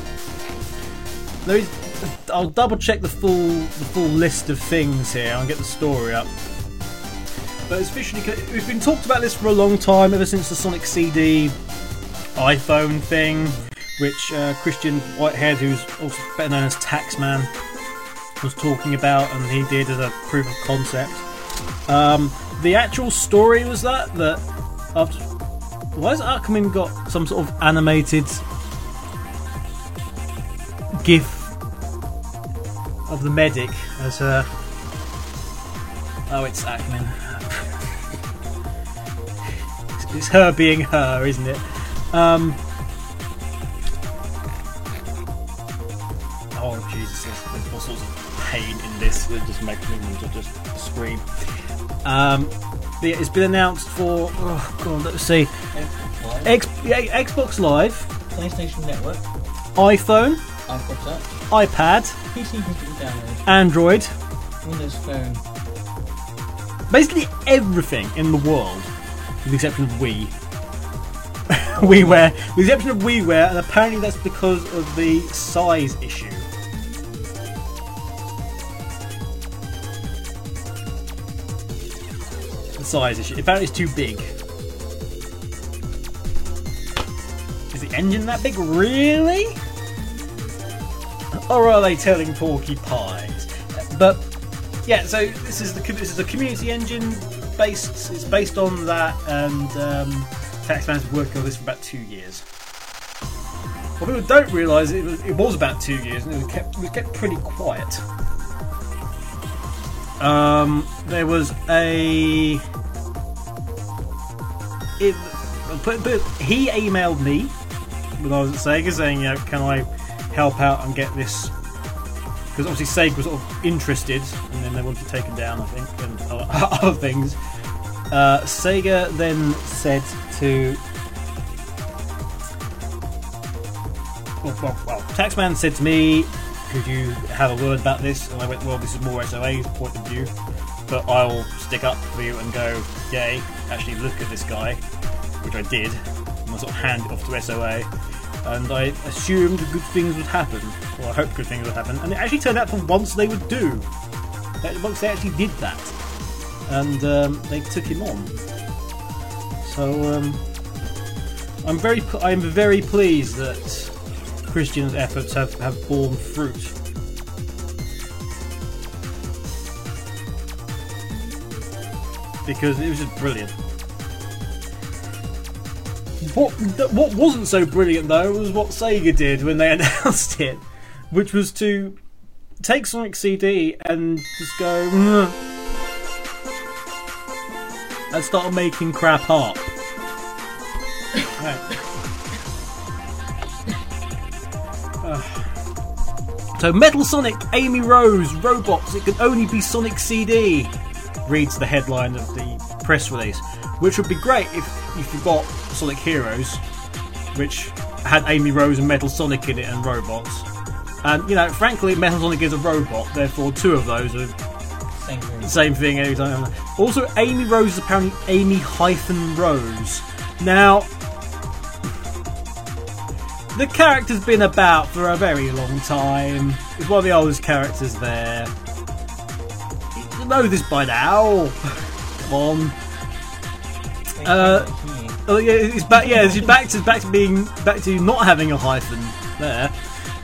I'll double check the full the full list of things here. I'll get the story up. But it's officially we've been talked about this for a long time, ever since the Sonic CD iPhone thing, which uh, Christian Whitehead, who's also better known as Taxman, was talking about, and he did as a proof of concept. Um, the actual story was that that after why has Ackerman got some sort of animated GIF of the medic as her? Oh, it's Ackerman. It's- her being her, isn't it? Um, oh Jesus! There's, all sorts of pain in this that just makes me want to just scream. Um, it's been announced for. Oh God, let's see. Xbox Live, X, Xbox Live, PlayStation Network, iPhone, iPod iPad, PC download, Android, Windows Phone. Basically everything in the world, with the exception of Wii. WiiWare, with the exception of WiiWare, and apparently that's because of the size issue. The size issue. Apparently it's too big. Is the engine that big? Really? Or are they telling porcupines? But yeah, so this is the this is a community engine based. It's based on that, and um, Taxman's been working on this for about two years. What people don't realise it was, it was about two years, and it was kept it was kept pretty quiet. Um, there was a. It, but, but he emailed me when I was at Sega saying, you know, can I help out and get this because obviously Sega was sort of interested, and then they wanted to take him down, I think, and other things. Uh, Sega then said to. Well, well, well, Taxman said to me, "Could you have a word about this?" And I went, "Well, this is more SOA's point of view, but I'll stick up for you and go, yay, actually look at this guy," which I did. And I sort of hand it off to SOA and I assumed good things would happen, or I hoped good things would happen, and it actually turned out for once they would do. Once they actually did that, and um, they took him on. So um, I'm very, I'm very pleased that Christian's efforts have, have borne fruit. Because it was just brilliant. What what wasn't so brilliant though was what Sega did when they announced it, which was to take Sonic CD and just go "Mm," and start making crap up. So Metal Sonic, Amy Rose, robots. It can only be Sonic CD. Reads the headline of the press release, which would be great if you forgot Sonic Heroes, which had Amy Rose and Metal Sonic in it and robots. And you know, frankly, Metal Sonic is a robot, therefore two of those are Same thing. same thing every time. Also, Amy Rose is apparently Amy hyphen Rose. Now, the character's been about for a very long time. It's one of the oldest characters there. You know this by now. Come on. Uh, Oh yeah, it's back. Yeah, it's back to back to being back to not having a hyphen there.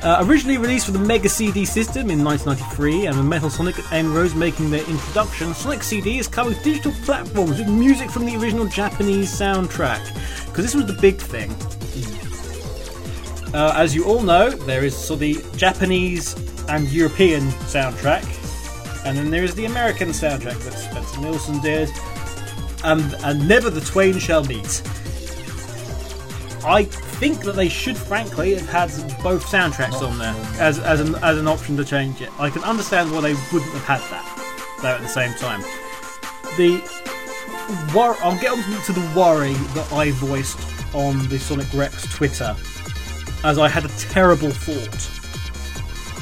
Uh, originally released for the Mega CD system in 1993, and with Metal Sonic and Rose making their introduction, Sonic CD is to digital platforms with music from the original Japanese soundtrack. Because this was the big thing. Uh, as you all know, there is so the Japanese and European soundtrack, and then there is the American soundtrack that Spencer Nilsen did, and, and never the twain shall meet. I think that they should, frankly, have had both soundtracks on there as, as, an, as an option to change it. I can understand why they wouldn't have had that, though, at the same time. The wor- I'll get on to the worry that I voiced on the Sonic Rex Twitter, as I had a terrible thought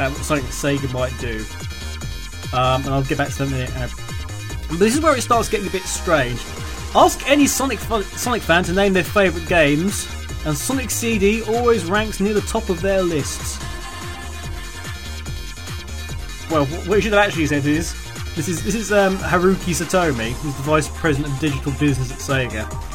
at what that Sega might do. Um, and I'll get back to that in a minute. But this is where it starts getting a bit strange. Ask any Sonic Sonic fan to name their favourite games, and Sonic CD always ranks near the top of their lists. Well, what you should have actually said is this is this is um, Haruki Satomi, who's the vice president of digital business at Sega.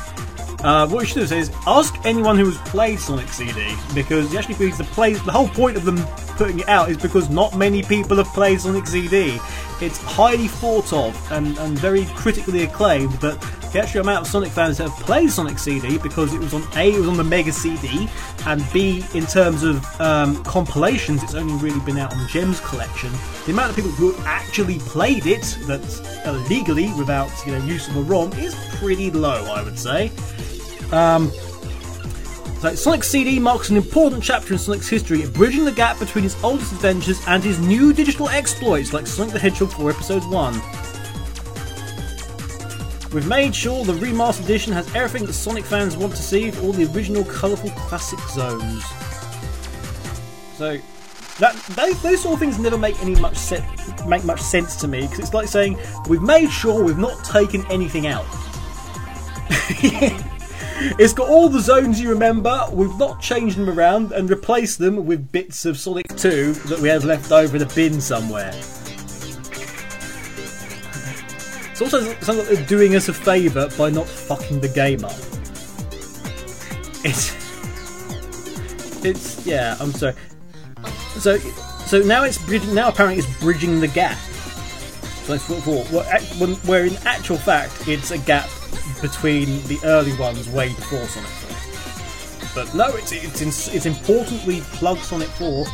Uh, what you should have said is ask anyone who has played Sonic CD because he actually believes the play. The whole point of them putting it out is because not many people have played Sonic CD. It's highly thought of and, and very critically acclaimed, but the actual amount of Sonic fans that have played Sonic CD because it was on A, it was on the Mega CD, and B, in terms of um, compilations, it's only really been out on Gems Collection. The amount of people who actually played it, that's uh, legally without you know use of a ROM, is pretty low, I would say. Um, so Sonic CD marks an important chapter in Sonic's history, bridging the gap between his oldest adventures and his new digital exploits like Sonic the Hedgehog 4 Episode 1. We've made sure the remastered edition has everything that Sonic fans want to see all the original colourful classic zones. So, That those, those sort of things never make any much se- make much sense to me because it's like saying we've made sure we've not taken anything out. it's got all the zones you remember. We've not changed them around and replaced them with bits of Sonic 2 that we had left over in a bin somewhere. It's also something like they're doing us a favour by not fucking the game up. It's it's yeah. I'm sorry. So so now it's bridging. Now apparently it's bridging the gap. So when- where in actual fact it's a gap between the early ones way before Sonic 4. But no, it's it's it's important we plug Sonic 4.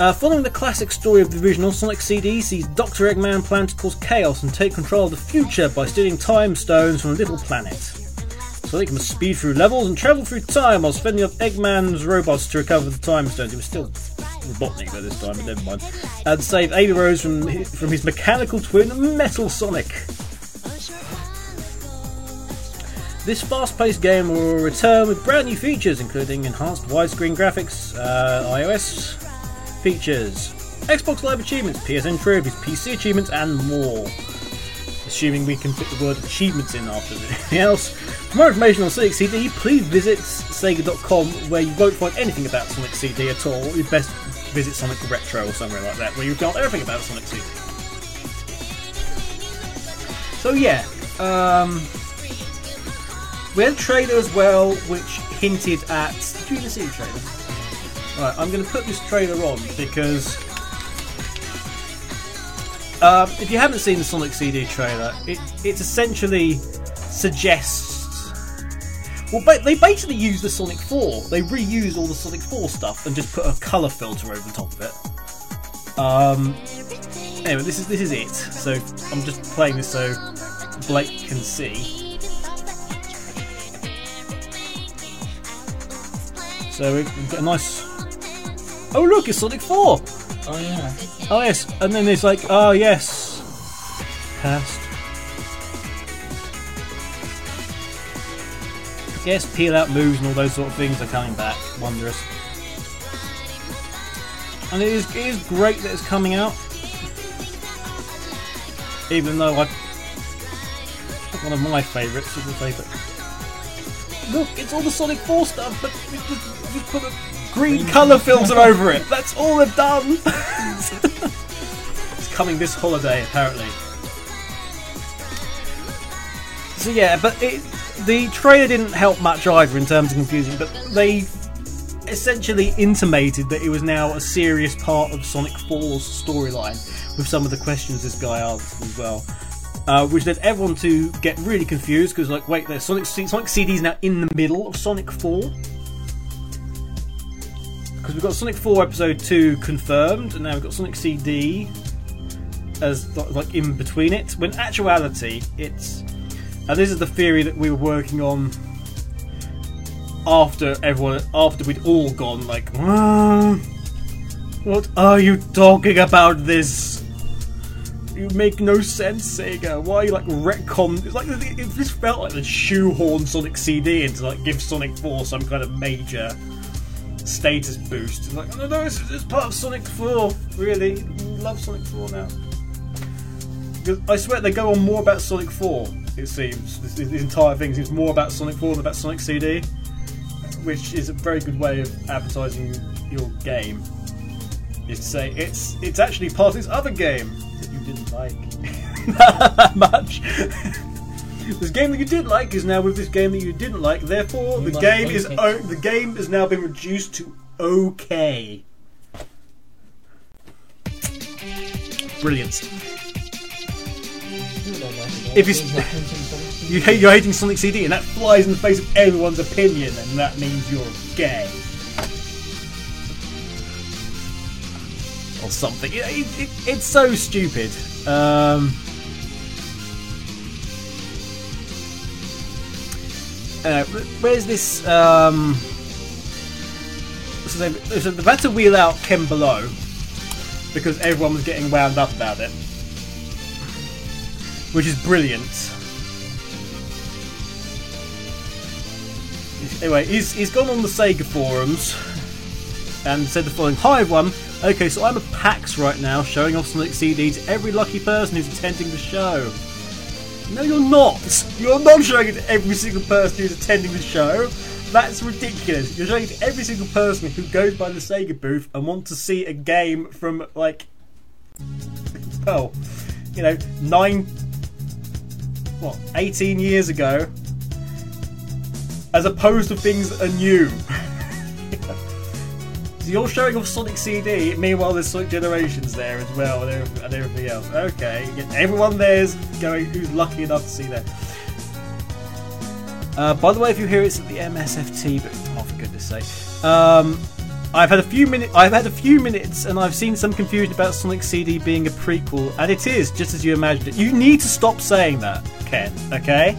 Uh, following the classic story of the original, Sonic CD sees Dr. Eggman plan to cause chaos and take control of the future by stealing time stones from a little planet. Sonic must speed through levels and travel through time while fending off Eggman's robots to recover the time stones. It was still Robotnik by this time, but never mind. And save Amy Rose from his, from his mechanical twin, Metal Sonic. This fast-paced game will return with brand new features, including enhanced widescreen graphics, uh, iOS features, Xbox Live achievements, PSN trophies, PC achievements, and more. Assuming we can put the word achievements in after anything else. For more information on Sonic CD, please visit Sega.com, where you won't find anything about Sonic CD at all. You'd best visit Sonic Retro or somewhere like that, where you've got everything about Sonic CD. So yeah, um, we had a trailer as well, which hinted at. Did you even see the trailer? Right, I'm going to put this trailer on because um, if you haven't seen the Sonic CD trailer, it it essentially suggests. Well, ba- they basically use the Sonic 4. They reuse all the Sonic 4 stuff and just put a color filter over the top of it. Um, anyway, this is this is it. So I'm just playing this so Blake can see. So we've got a nice. Oh look, it's Sonic 4. Oh yeah. Oh yes, and then it's like, oh yes, past. Yes, peel out moves and all those sort of things are coming back. Wondrous. And it is, it is great that it's coming out. Even though I, one of my favourites, is the favourite. Look, it's all the Sonic 4 stuff, but we just, just put a green colour filter over it. That's all they've done. it's coming this holiday, apparently. So yeah, but it, the trailer didn't help much either in terms of confusing. But they essentially intimated that it was now a serious part of Sonic 4's storyline with some of the questions this guy asked as well. Uh, which led everyone to get really confused because, like, wait, there's Sonic, Sonic CD is now in the middle of Sonic 4 because we've got Sonic 4 Episode 2 confirmed, and now we've got Sonic CD as like in between it. When actuality, it's and this is the theory that we were working on after everyone, after we'd all gone like, "Ah, what are you talking about? This you make no sense, Sega. Why are you like retcon? It's like it just felt like the shoehorn Sonic CD into like give Sonic 4 some kind of major status boost. It's like, oh, no, no, it's, it's part of Sonic 4. Really, love Sonic 4 now. Because I swear they go on more about Sonic 4. It seems this, this entire thing seems more about Sonic 4 than about Sonic CD, which is a very good way of advertising your game. Is to say it's it's actually part of this other game that you didn't like that much. This game that you did like is now with this game that you didn't like. Therefore, You the game is o- the game has now been reduced to okay. Brilliant. If it's- You hate, you're hating Sonic CD, and that flies in the face of everyone's opinion, and that means you're gay. Or something. It, it, it, it's so stupid. Um, uh, where's this? Um, so they, so they've had to wheel out Ken Balough because everyone was getting wound up about it, which is brilliant. Anyway, he's, he's gone on the Sega forums and said the following Hi everyone, okay, so I'm a PAX right now showing off Sonic CD to every lucky person who's attending the show. No, you're not! You're not showing it to every single person who's attending the show. That's ridiculous. You're showing it to every single person who goes by the Sega booth and wants to see a game from, like, well, you know, nine, what, 18 years ago, as opposed to things that are new. so you're showing off Sonic CD, meanwhile there's Sonic Generations there as well, and everything, and everything else. Okay, everyone there's going, who's lucky enough to see that. Uh, by the way, if you hear it's at the MSFT, but oh for goodness sake, um, I've had a few minutes. I've had a few minutes, and I've seen some confusion about Sonic CD being a prequel, and it is just as you imagined it. You need to stop saying that, Ken. Okay,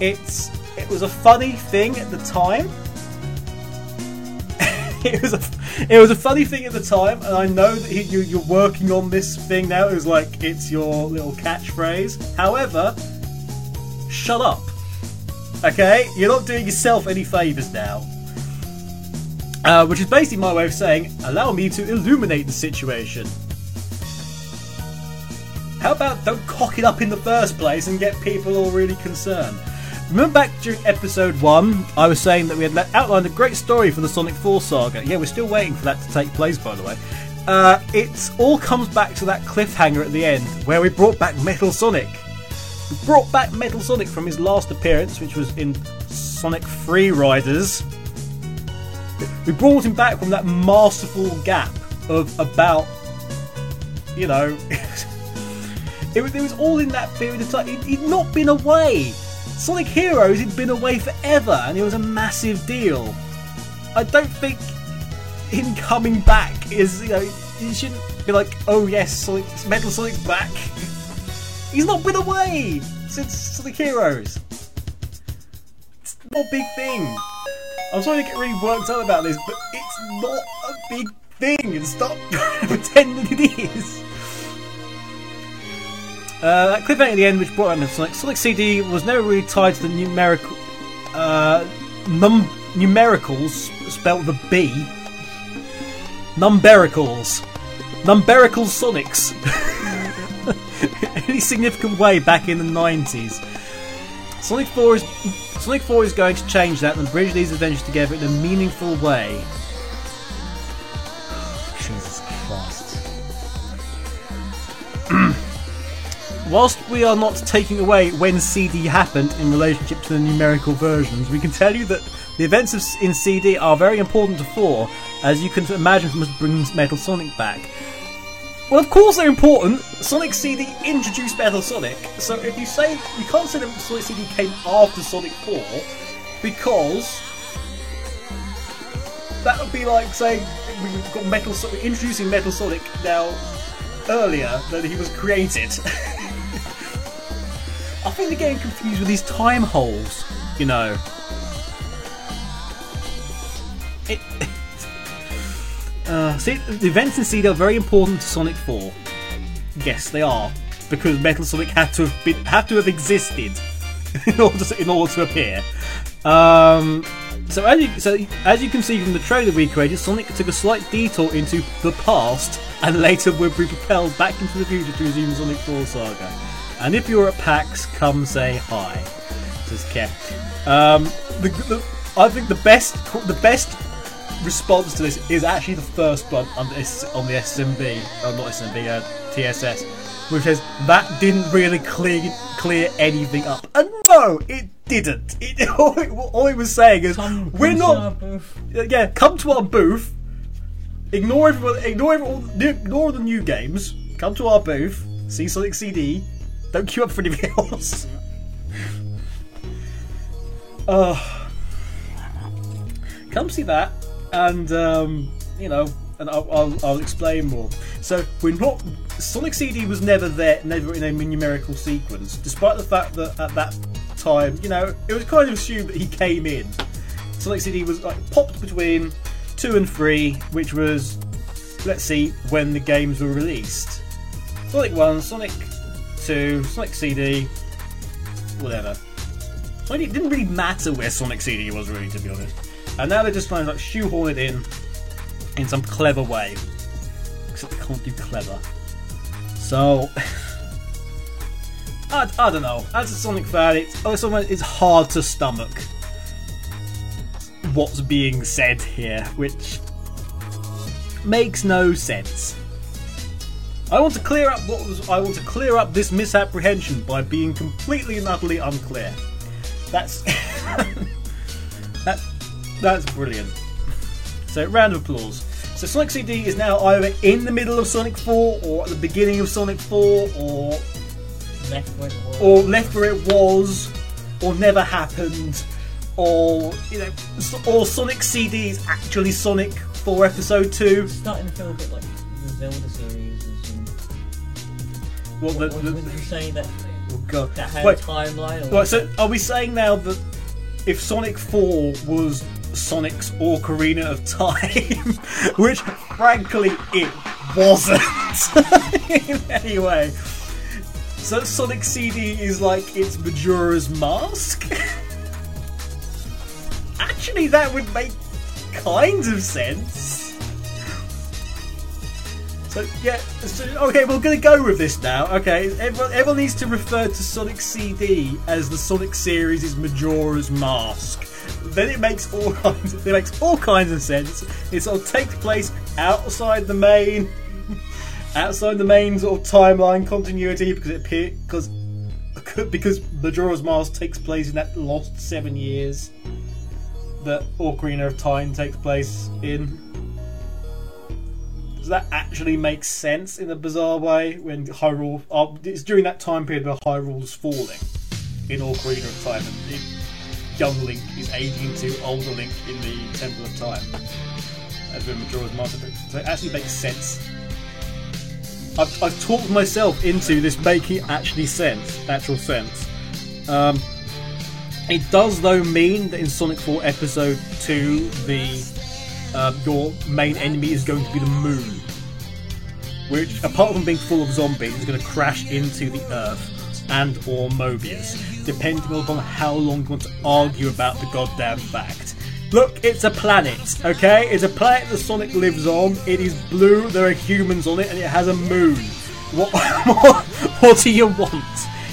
it's it was a funny thing at the time. it was a it was a funny thing at the time, and I know that he, you, you're working on this thing now. It was like it's your little catchphrase. However, shut up. Okay, you're not doing yourself any favors now. Uh, which is basically my way of saying, allow me to illuminate the situation. How about don't cock it up in the first place and get people all really concerned? Remember back during episode 1, I was saying that we had outlined a great story for the Sonic 4 saga. Yeah, we're still waiting for that to take place, by the way. Uh, it all comes back to that cliffhanger at the end, where we brought back Metal Sonic. We brought back Metal Sonic from his last appearance, which was in Sonic Free Riders. We brought him back from that masterful gap of about, you know, it was, it was all in that period of time. He'd, he'd not been away. Sonic Heroes had been away forever, and it was a massive deal. I don't think him coming back is, you know, you shouldn't be like, oh yes, Sonic, Metal Sonic's back. He's not been away since Sonic Heroes. It's not a big thing. I'm sorry to get really worked up about this, but it's not a big thing, and stop pretending it is. Uh, that cliffhanger at the end, which brought out Sonic, Sonic CD was never really tied to the numerical, uh, num numericals spelled with a B. Numbericals, numbericals Sonics. Any significant way back in the 90s. Sonic 4 is Sonic 4 is going to change that and bridge these adventures together in a meaningful way. Jesus Christ. Whilst we are not taking away when CD happened in relationship to the numerical versions, we can tell you that the events of, in CD are very important to 4, as you can imagine from bringing Metal Sonic back. Well, of course they're important. Sonic CD introduced Metal Sonic, so if you say you can't say that Sonic CD came after Sonic 4, because that would be like saying we've got Metal Sonic introducing Metal Sonic now earlier than he was created. I think they're getting confused with these time holes, you know. It. Uh, see, the events in CD are very important to Sonic 4. Yes, they are because Metal Sonic had to have been, had to have existed in order to, in order to appear. Um, so as you so as you can see from the trailer we created, Sonic took a slight detour into the past and later would be propelled back into the future to resume Sonic 4 saga. And if you're at PAX, come say hi. Says Ken. Um, the, the, I think the best the best response to this is actually the first one on this on the SMB, oh not SMB, uh, TSS, which says that didn't really clear clear anything up. And no, it didn't. It, all, it, all it was saying is Come, we're come not. Yeah, come to our booth. Ignore everyone. Ignore everyone, ignore the new games. Come to our booth. See Sonic CD. Don't queue up for anything else. Uh, come see that, and um, you know, and I'll, I'll, I'll explain more. So we're not. Sonic CD was never there, never in a numerical sequence, despite the fact that at that time, you know, it was kind of assumed that he came in. Sonic CD was like popped between two and three, which was, let's see, when the games were released. Sonic One, Sonic Sonic CD, whatever. Sonic, it didn't really matter where Sonic CD was, really, to be honest. And now they're just trying to like shoehorn it in in some clever way. Except they can't do clever. So, I, I don't know. As a Sonic fan, it's, oh, it's, almost, it's hard to stomach what's being said here, which makes no sense. I want to clear up what was. I want to clear up this misapprehension by being completely and utterly unclear. That's that, that's brilliant. So round of applause. So Sonic CD is now either in the middle of Sonic 4 or at the beginning of Sonic 4 or Left where it was. or left where it was or never happened or you know or Sonic CD is actually Sonic 4 episode 2. It's starting to feel a bit like the Zelda series. Some, What the, what, the, would you say that oh god. that had Wait, timeline? Or Right, so are we saying now that if Sonic 4 was Sonic's Ocarina of Time, which frankly it wasn't in any way, so Sonic CD is like its Majora's Mask? Actually, that would make kind of sense. So yeah, so, okay, we're gonna go with this now. Okay, everyone, everyone needs to refer to Sonic CD as the Sonic series' is Majora's Mask. Then it makes all kinds. It makes all kinds of sense. It sort of takes place outside the main, outside the main sort of timeline continuity because it appear because because Majora's Mask takes place in that lost seven years that Ocarina of Time takes place in. That actually make sense in a bizarre way when Hyrule? Uh, it's during that time period where Hyrule's falling in Ocarina of Time, and the young Link is aging to older Link in the Temple of Time. As when Majora's Mask. So it actually makes sense. I've, I've talked myself into this making actually sense, actual sense. Um, it does though mean that in Sonic 4 Episode 2, the uh, your main enemy is going to be the moon, which, apart from being full of zombies, is going to crash into the Earth and or Mobius, depending upon how long you want to argue about the goddamn fact. Look, it's a planet, okay? It's a planet that Sonic lives on. It is blue. There are humans on it, and it has a moon. What, what, what do you want?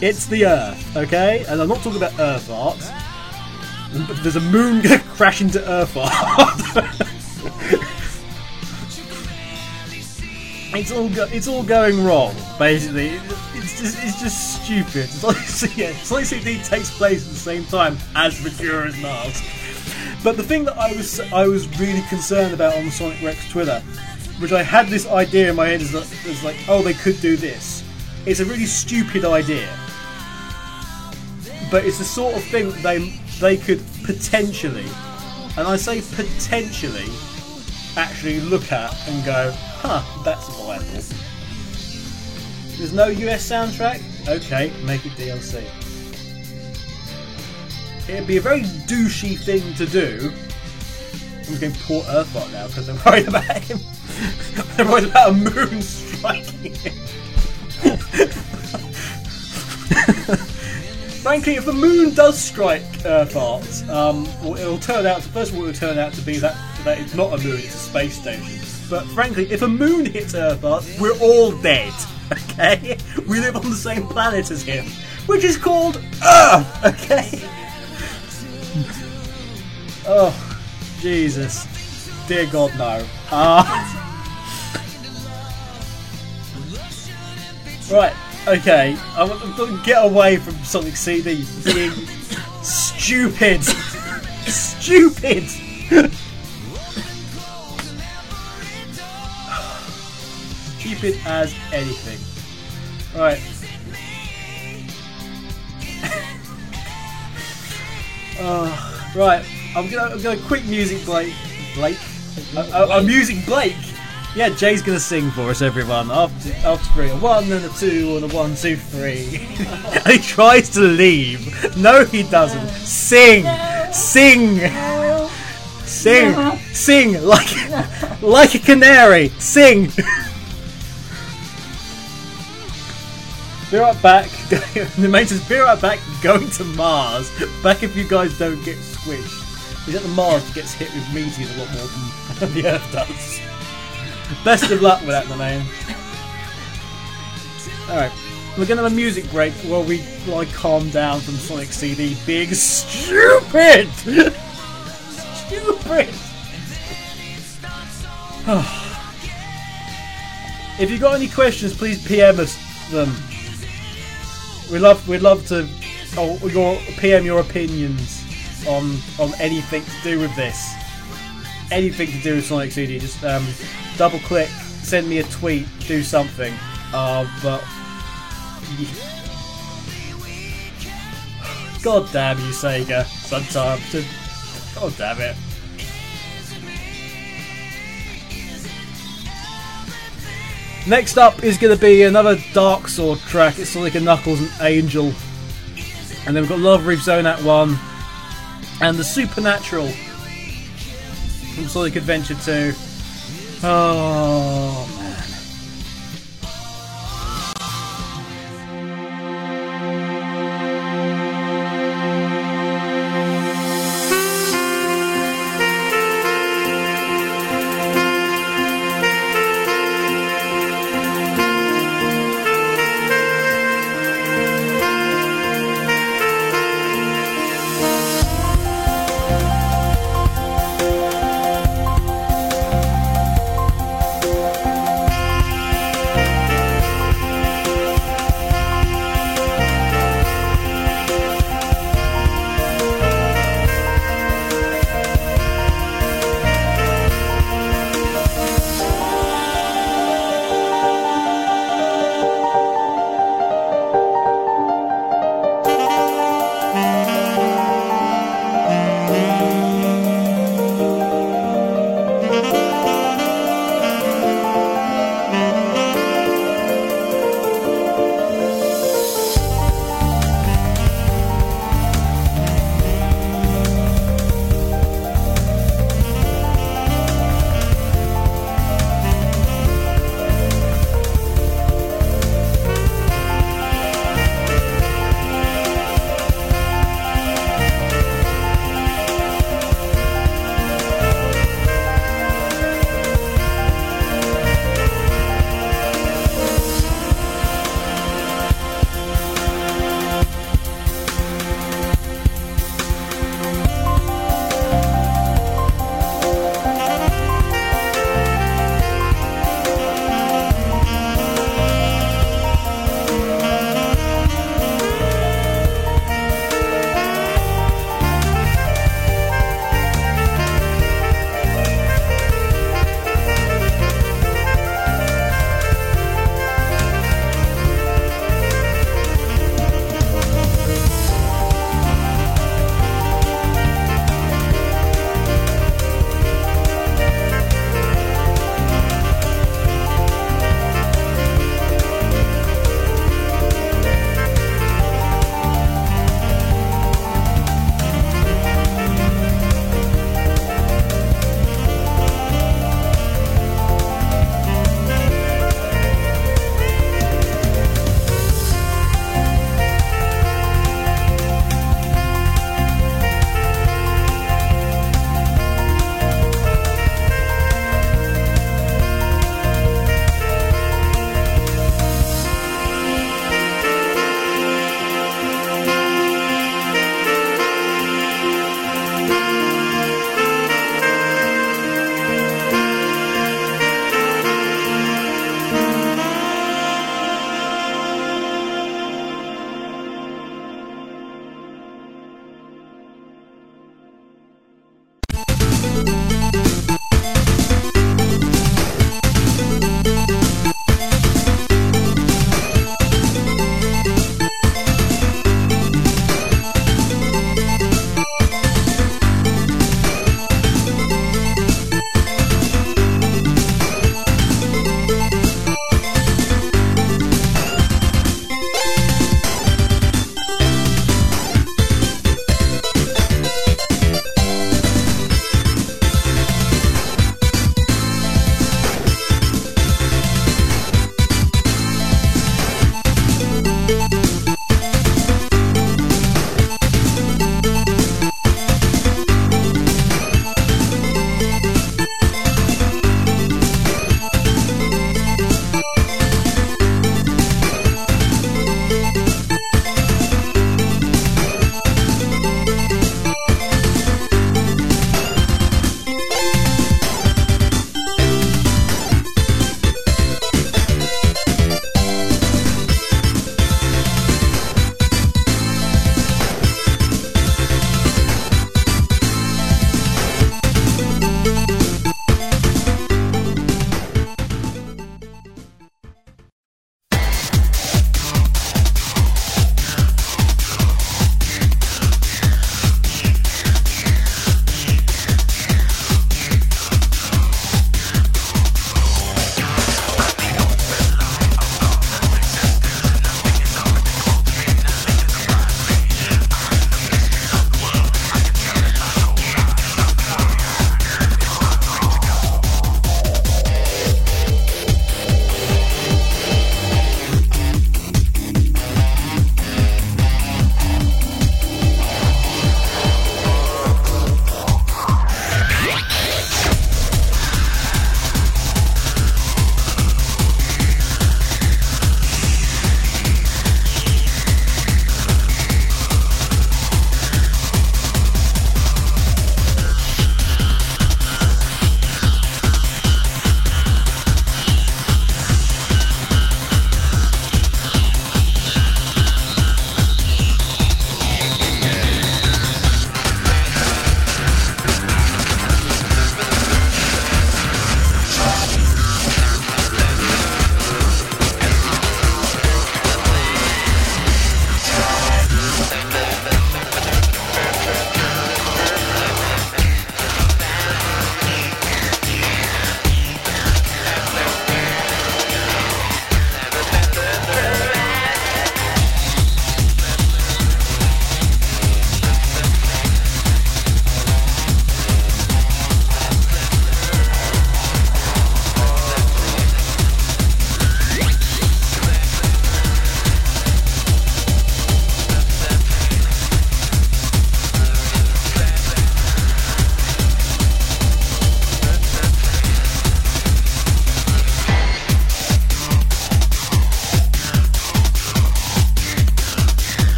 It's the Earth, okay? And I'm not talking about Earthbot. But there's a moon gonna crash into Earthbot. it's all go- it's all going wrong. Basically, it's just it's just stupid. It's like, yeah, CD takes place at the same time as Majora's Mask. But the thing that I was I was really concerned about on Sonic Rex Twitter, which I had this idea in my head, is that is like, oh, they could do this. It's a really stupid idea, but it's the sort of thing that they they could potentially, and I say potentially, actually look at and go, huh, that's viable. There's no US soundtrack? Okay, make it DLC. It'd be a very douchey thing to do. I'm just going poor Earthbot now because I'm worried about him. I'm worried about a moon striking him. Frankly, if the moon does strike Earthbot, um, it'll turn out. First of all, it'll turn out to be that that it's not a moon; it's a space station. But frankly, if a moon hits Earthbot, we're all dead. Okay, we live on the same planet as him, which is called Earth. Okay. Oh, Jesus. Dear God, no. Ah. right, okay. I'm, I'm going to get away from Sonic CD being stupid. stupid! Stupid as anything. Right. Oh, right. I'm gonna, I'm gonna quick music Blake. Blake? A, a, a music Blake. Yeah, Jay's gonna sing for us, everyone. After, after three, a one and a two and a one, two, three. and he tries to leave. No, he doesn't. Sing, sing, sing, sing like like a canary. Sing. Be right back. the mate says, be right back, going to Mars. Back if you guys don't get squished. Is that the Mars gets hit with meteors a lot more than the Earth does. Best of luck with that, my man. Alright. We're gonna have a music break while we like calm down from Sonic CD being stupid! stupid! if you got any questions, please PM us them. We love we'd love to oh your PM your opinions on on anything to do with this. Anything to do with Sonic CD, just um, double click, send me a tweet, do something. Uh, but God damn you, Sega. Sometimes, God damn it. Next up is going to be another Dark Sword track. It's Sonic and Knuckles and Angel. And then we've got Love Reef Zone Act 1. And the Supernatural from Sonic Adventure 2. Oh,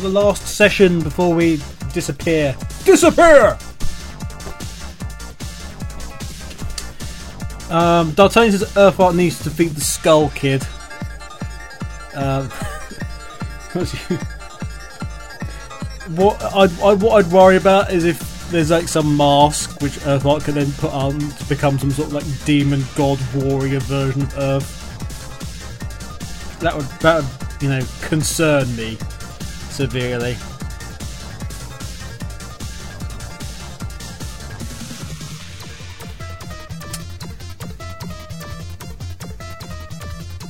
for the last session before we disappear. Disappear! Um, D'Artagnan says Earthart needs to defeat the Skull Kid. Um, what I'd, I, what I'd worry about is if there's like some mask which Earthart can then put on to become some sort of like demon god warrior version of Earth. That would that would you know concern me severely.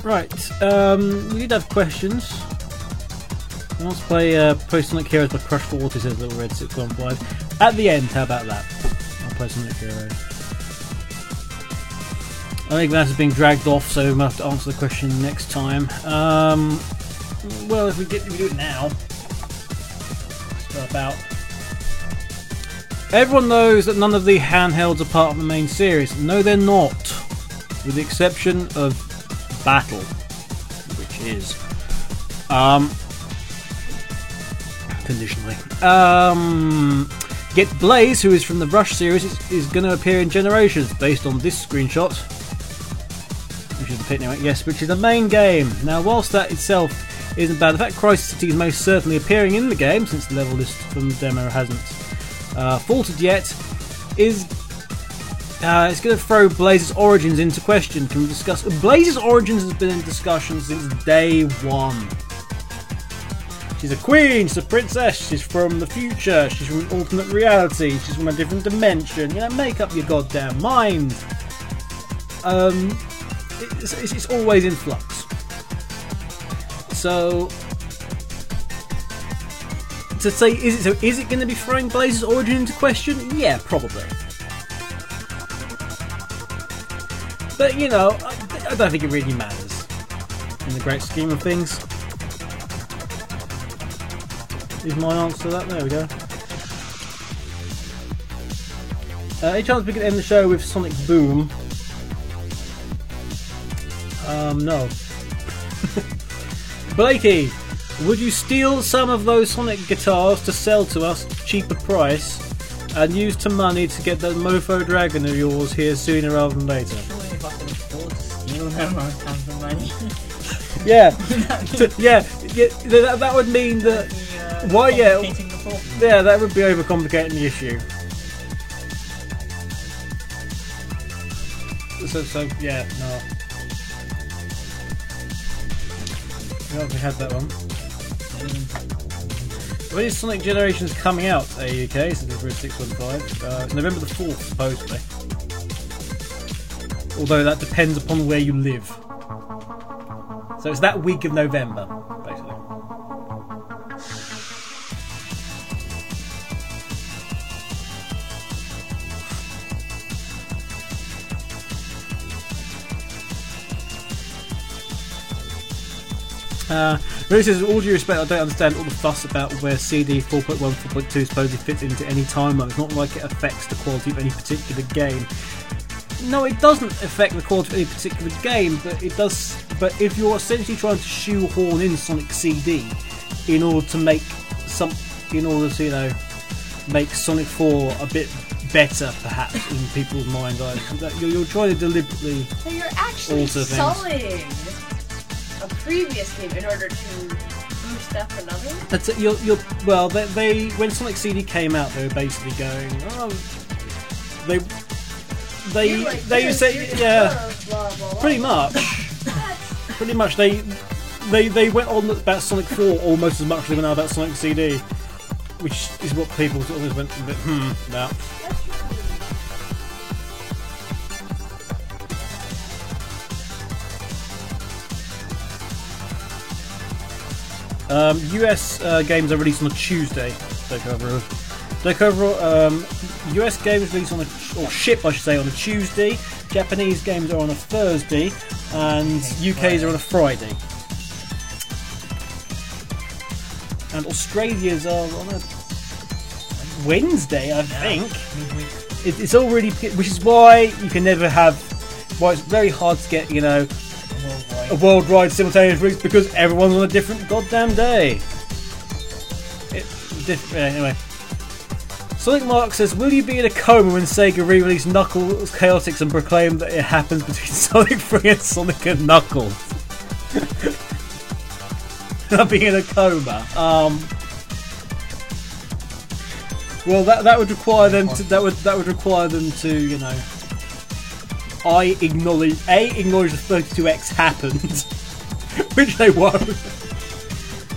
Right, um, we did have questions. I want to play uh, Pro Sonic Heroes by Crush 40, says Little Red 615. At the end, how about that? I'll play Sonic Heroes. I think that is being dragged off, so we might have to answer the question next time. Um, well, if we, get, if we do it now, about. Everyone knows that none of the handhelds are part of the main series. No, they're not, with the exception of Battle, which is. Um, conditionally. Um, Get Blaze, who is from the Rush series, is, is going to appear in Generations based on this screenshot. Which is the anyway. Yes, which is the main game. Now, whilst that itself isn't bad, the fact Crisis City is most certainly appearing in the game, since the level list from the demo hasn't uh, faltered yet, is uh, it's going to throw Blaze's origins into question. Can we discuss? Blaze's origins has been in discussion since day one. She's a queen, she's a princess, she's from the future, she's from an alternate reality, she's from a different dimension. You know, make up your goddamn mind. Um, it's, it's, it's always in flux. So, to say, is it so? Is it going to be throwing Blaze's origin into question? Yeah, probably. But you know, I, I don't think it really matters in the great scheme of things. Is my answer to that? There we go. Uh, any chance we could end the show with Sonic Boom? Um, no. Blakey, would you steal some of those Sonic guitars to sell to us cheaper price and use the money to get that Mofo Dragon of yours here sooner rather than later? To. Yeah, to- yeah, yeah that, that would mean that Why, yeah. Yeah, that would be overcomplicating the issue. So, so yeah, no. We had that one. When is Sonic Generations coming out? AUK, so this is 615. Uh, it's November the 4th, supposedly. Although that depends upon where you live. So it's that week of November, Uh, really says, with all due respect, I don't understand all the fuss about where CD 4.1, 4.2 supposedly fits into any timeline. It's not like it affects the quality of any particular game. No, it doesn't affect the quality of any particular game, but it does. But if you're essentially trying to shoehorn in Sonic CD in order to make some, in order to you know, make Sonic 4 a bit better, perhaps in people's minds, I, you're, you're trying to deliberately So you're actually Alter things. A previous game in order to boost up another? That's it, you're, you're, well, they, they when Sonic CD came out, they were basically going, oh, they, they, like, they "This say, yeah, blah, blah, blah." pretty much, pretty much. They, they, they went on about Sonic 4 almost as much as they went on about Sonic CD, which is what people sort of went a bit hmm about. Um, US uh, games are released on a Tuesday. Take over. Take over. Um, US games released on a or ship, I should say, on a Tuesday. Japanese games are on a Thursday, and UK's are on a Friday. And Australia's are on a Wednesday, I think. Midweek. It, it's all really, which is why you can never have. Why it's very hard to get, you know, A worldwide simultaneous release because everyone's on a different goddamn day. diff- uh, anyway. Sonic Mark says, "Will you be in a coma when Sega re-release Knuckles Chaotix and proclaim that it happens between Sonic 3 and Sonic and Knuckles?" I'll be in a coma. Um. Well, that that would require them to that would that would require them to you know. I acknowledge a acknowledge the 32x happened, which they won't.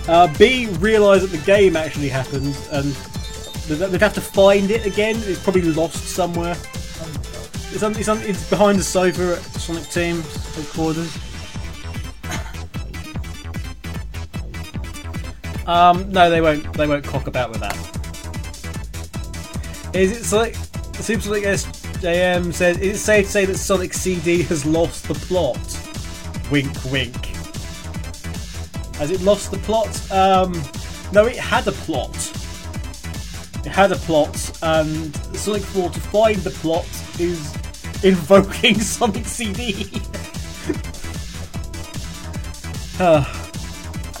Uh, B realise that the game actually happened and they'd have to find it again. It's probably lost somewhere. It's, on, it's, on, it's behind the sofa at Sonic Team headquarters. Um, no, they won't. They won't cock about with that. Is it Sonic? Super Sonic SJM says, "Is it safe to say that Sonic CD has lost the plot?" Wink, wink. Has it lost the plot? Um, no, it had a plot. It had a plot, and Sonic 4 to find the plot is invoking Sonic CD. Ah,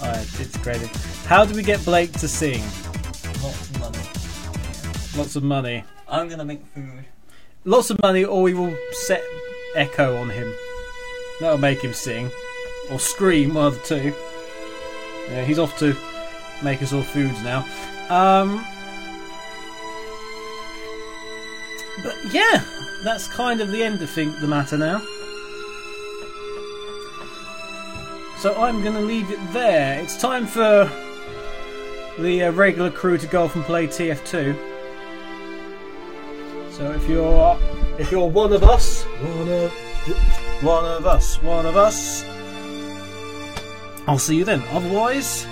Alright, it's creative. How do we get Blake to sing? Lots of money. Lots of money. I'm gonna make food. Lots of money, or we will set Echo on him. That'll make him sing. Or scream, one of the two. Yeah, he's off to make us all foods now. Um, but yeah, that's kind of the end of thing, the matter now. So I'm going to leave it there. It's time for the uh, regular crew to go off and play TF2. So if you're if you're one of us, one of one of us, one of us, I'll see you then. Otherwise,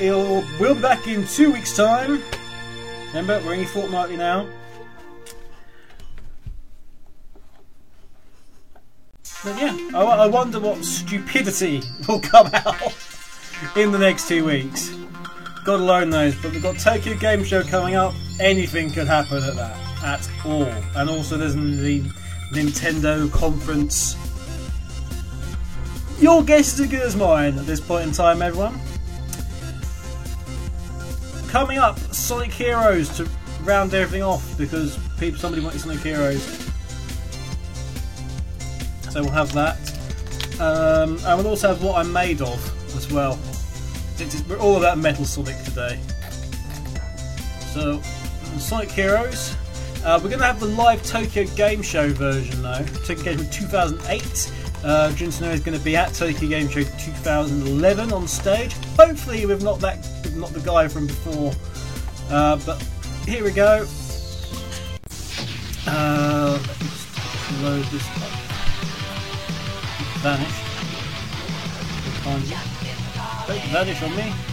it'll we'll be back in two weeks' time. Remember, we're only fortnightly now. But yeah, I, I wonder what stupidity will come out in the next two weeks. God alone knows, but we've got Tokyo Game Show coming up. Anything could happen at that, at all. And also there's the Nintendo conference. Your guess is as good as mine at this point in time, everyone. Coming up, Sonic Heroes to round everything off because people, somebody wanted Sonic Heroes. So we'll have that. Um, and we'll also have what I'm made of as well. It's- we're all about Metal Sonic today. So, Sonic Heroes. Uh, we're going to have the live Tokyo Game Show version though. Tokyo Game Show 2008. Uh, Jun is going to be at Tokyo Game Show 2011 on stage. Hopefully, with not that, not the guy from before. Uh, but here we go. Uh, load this up. Vanish. Vanish on me.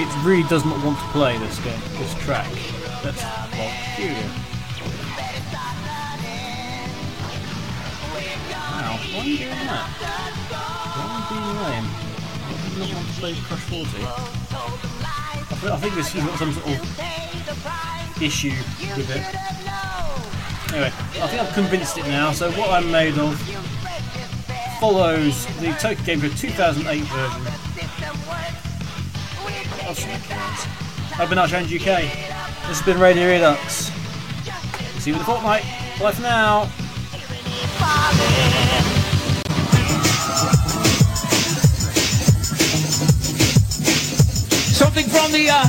It really does not want to play this game, this track. That's peculiar. Wow, why are you doing that? Why are you being lame? Why do you not want to play Crush 40? I think, I think this has got some sort of issue with it. Anyway, I think I've convinced it now. So what I'm made of follows the Tokyo Game Show 2008 version. I've been Archangel UK. This has been Radio Redux. See you in the fortnight. Bye for now. Something from the uh,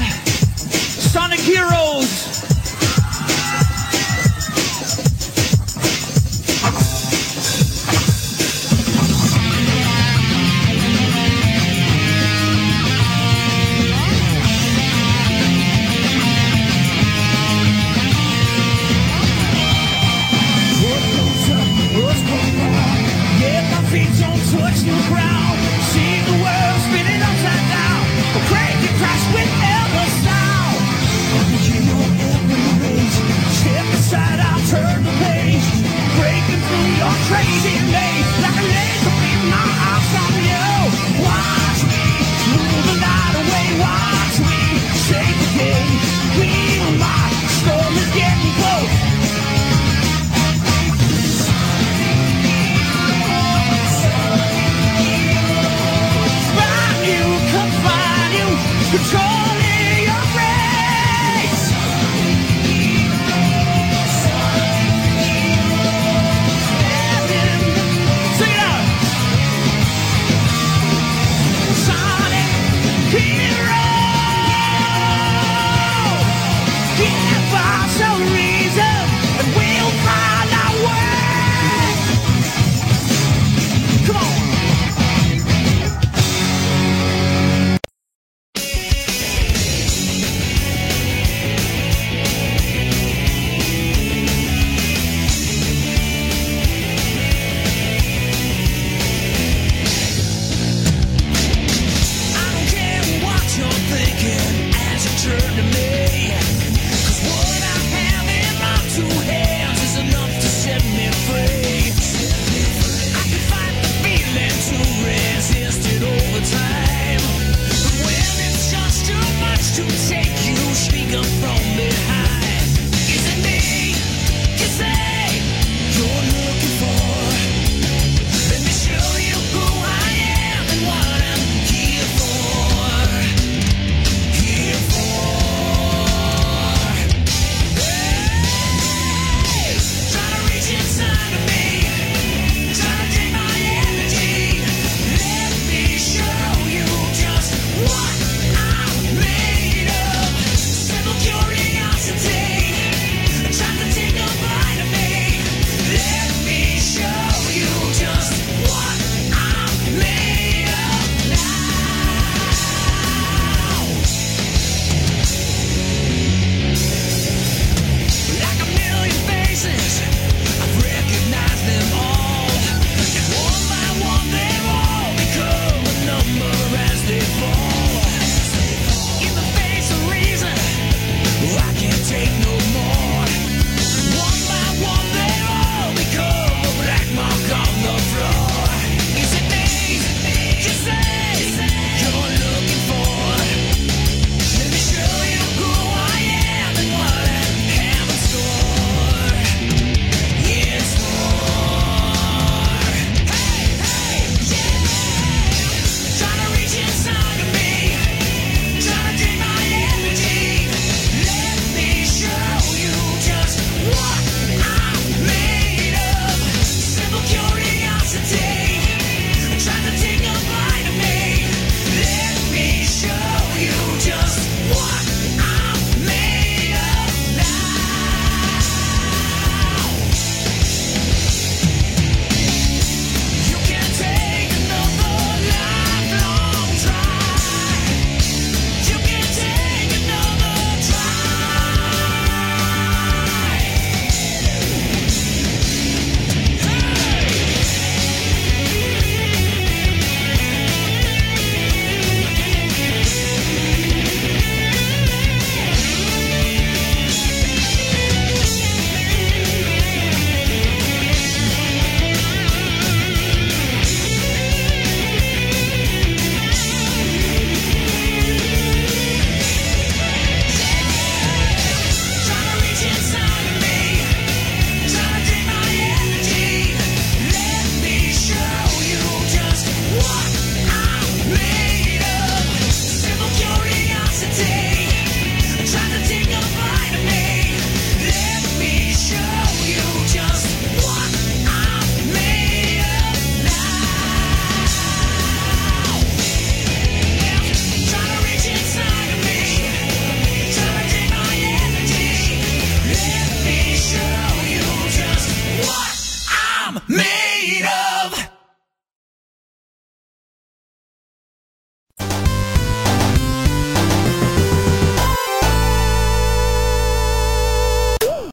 Sonic Heroes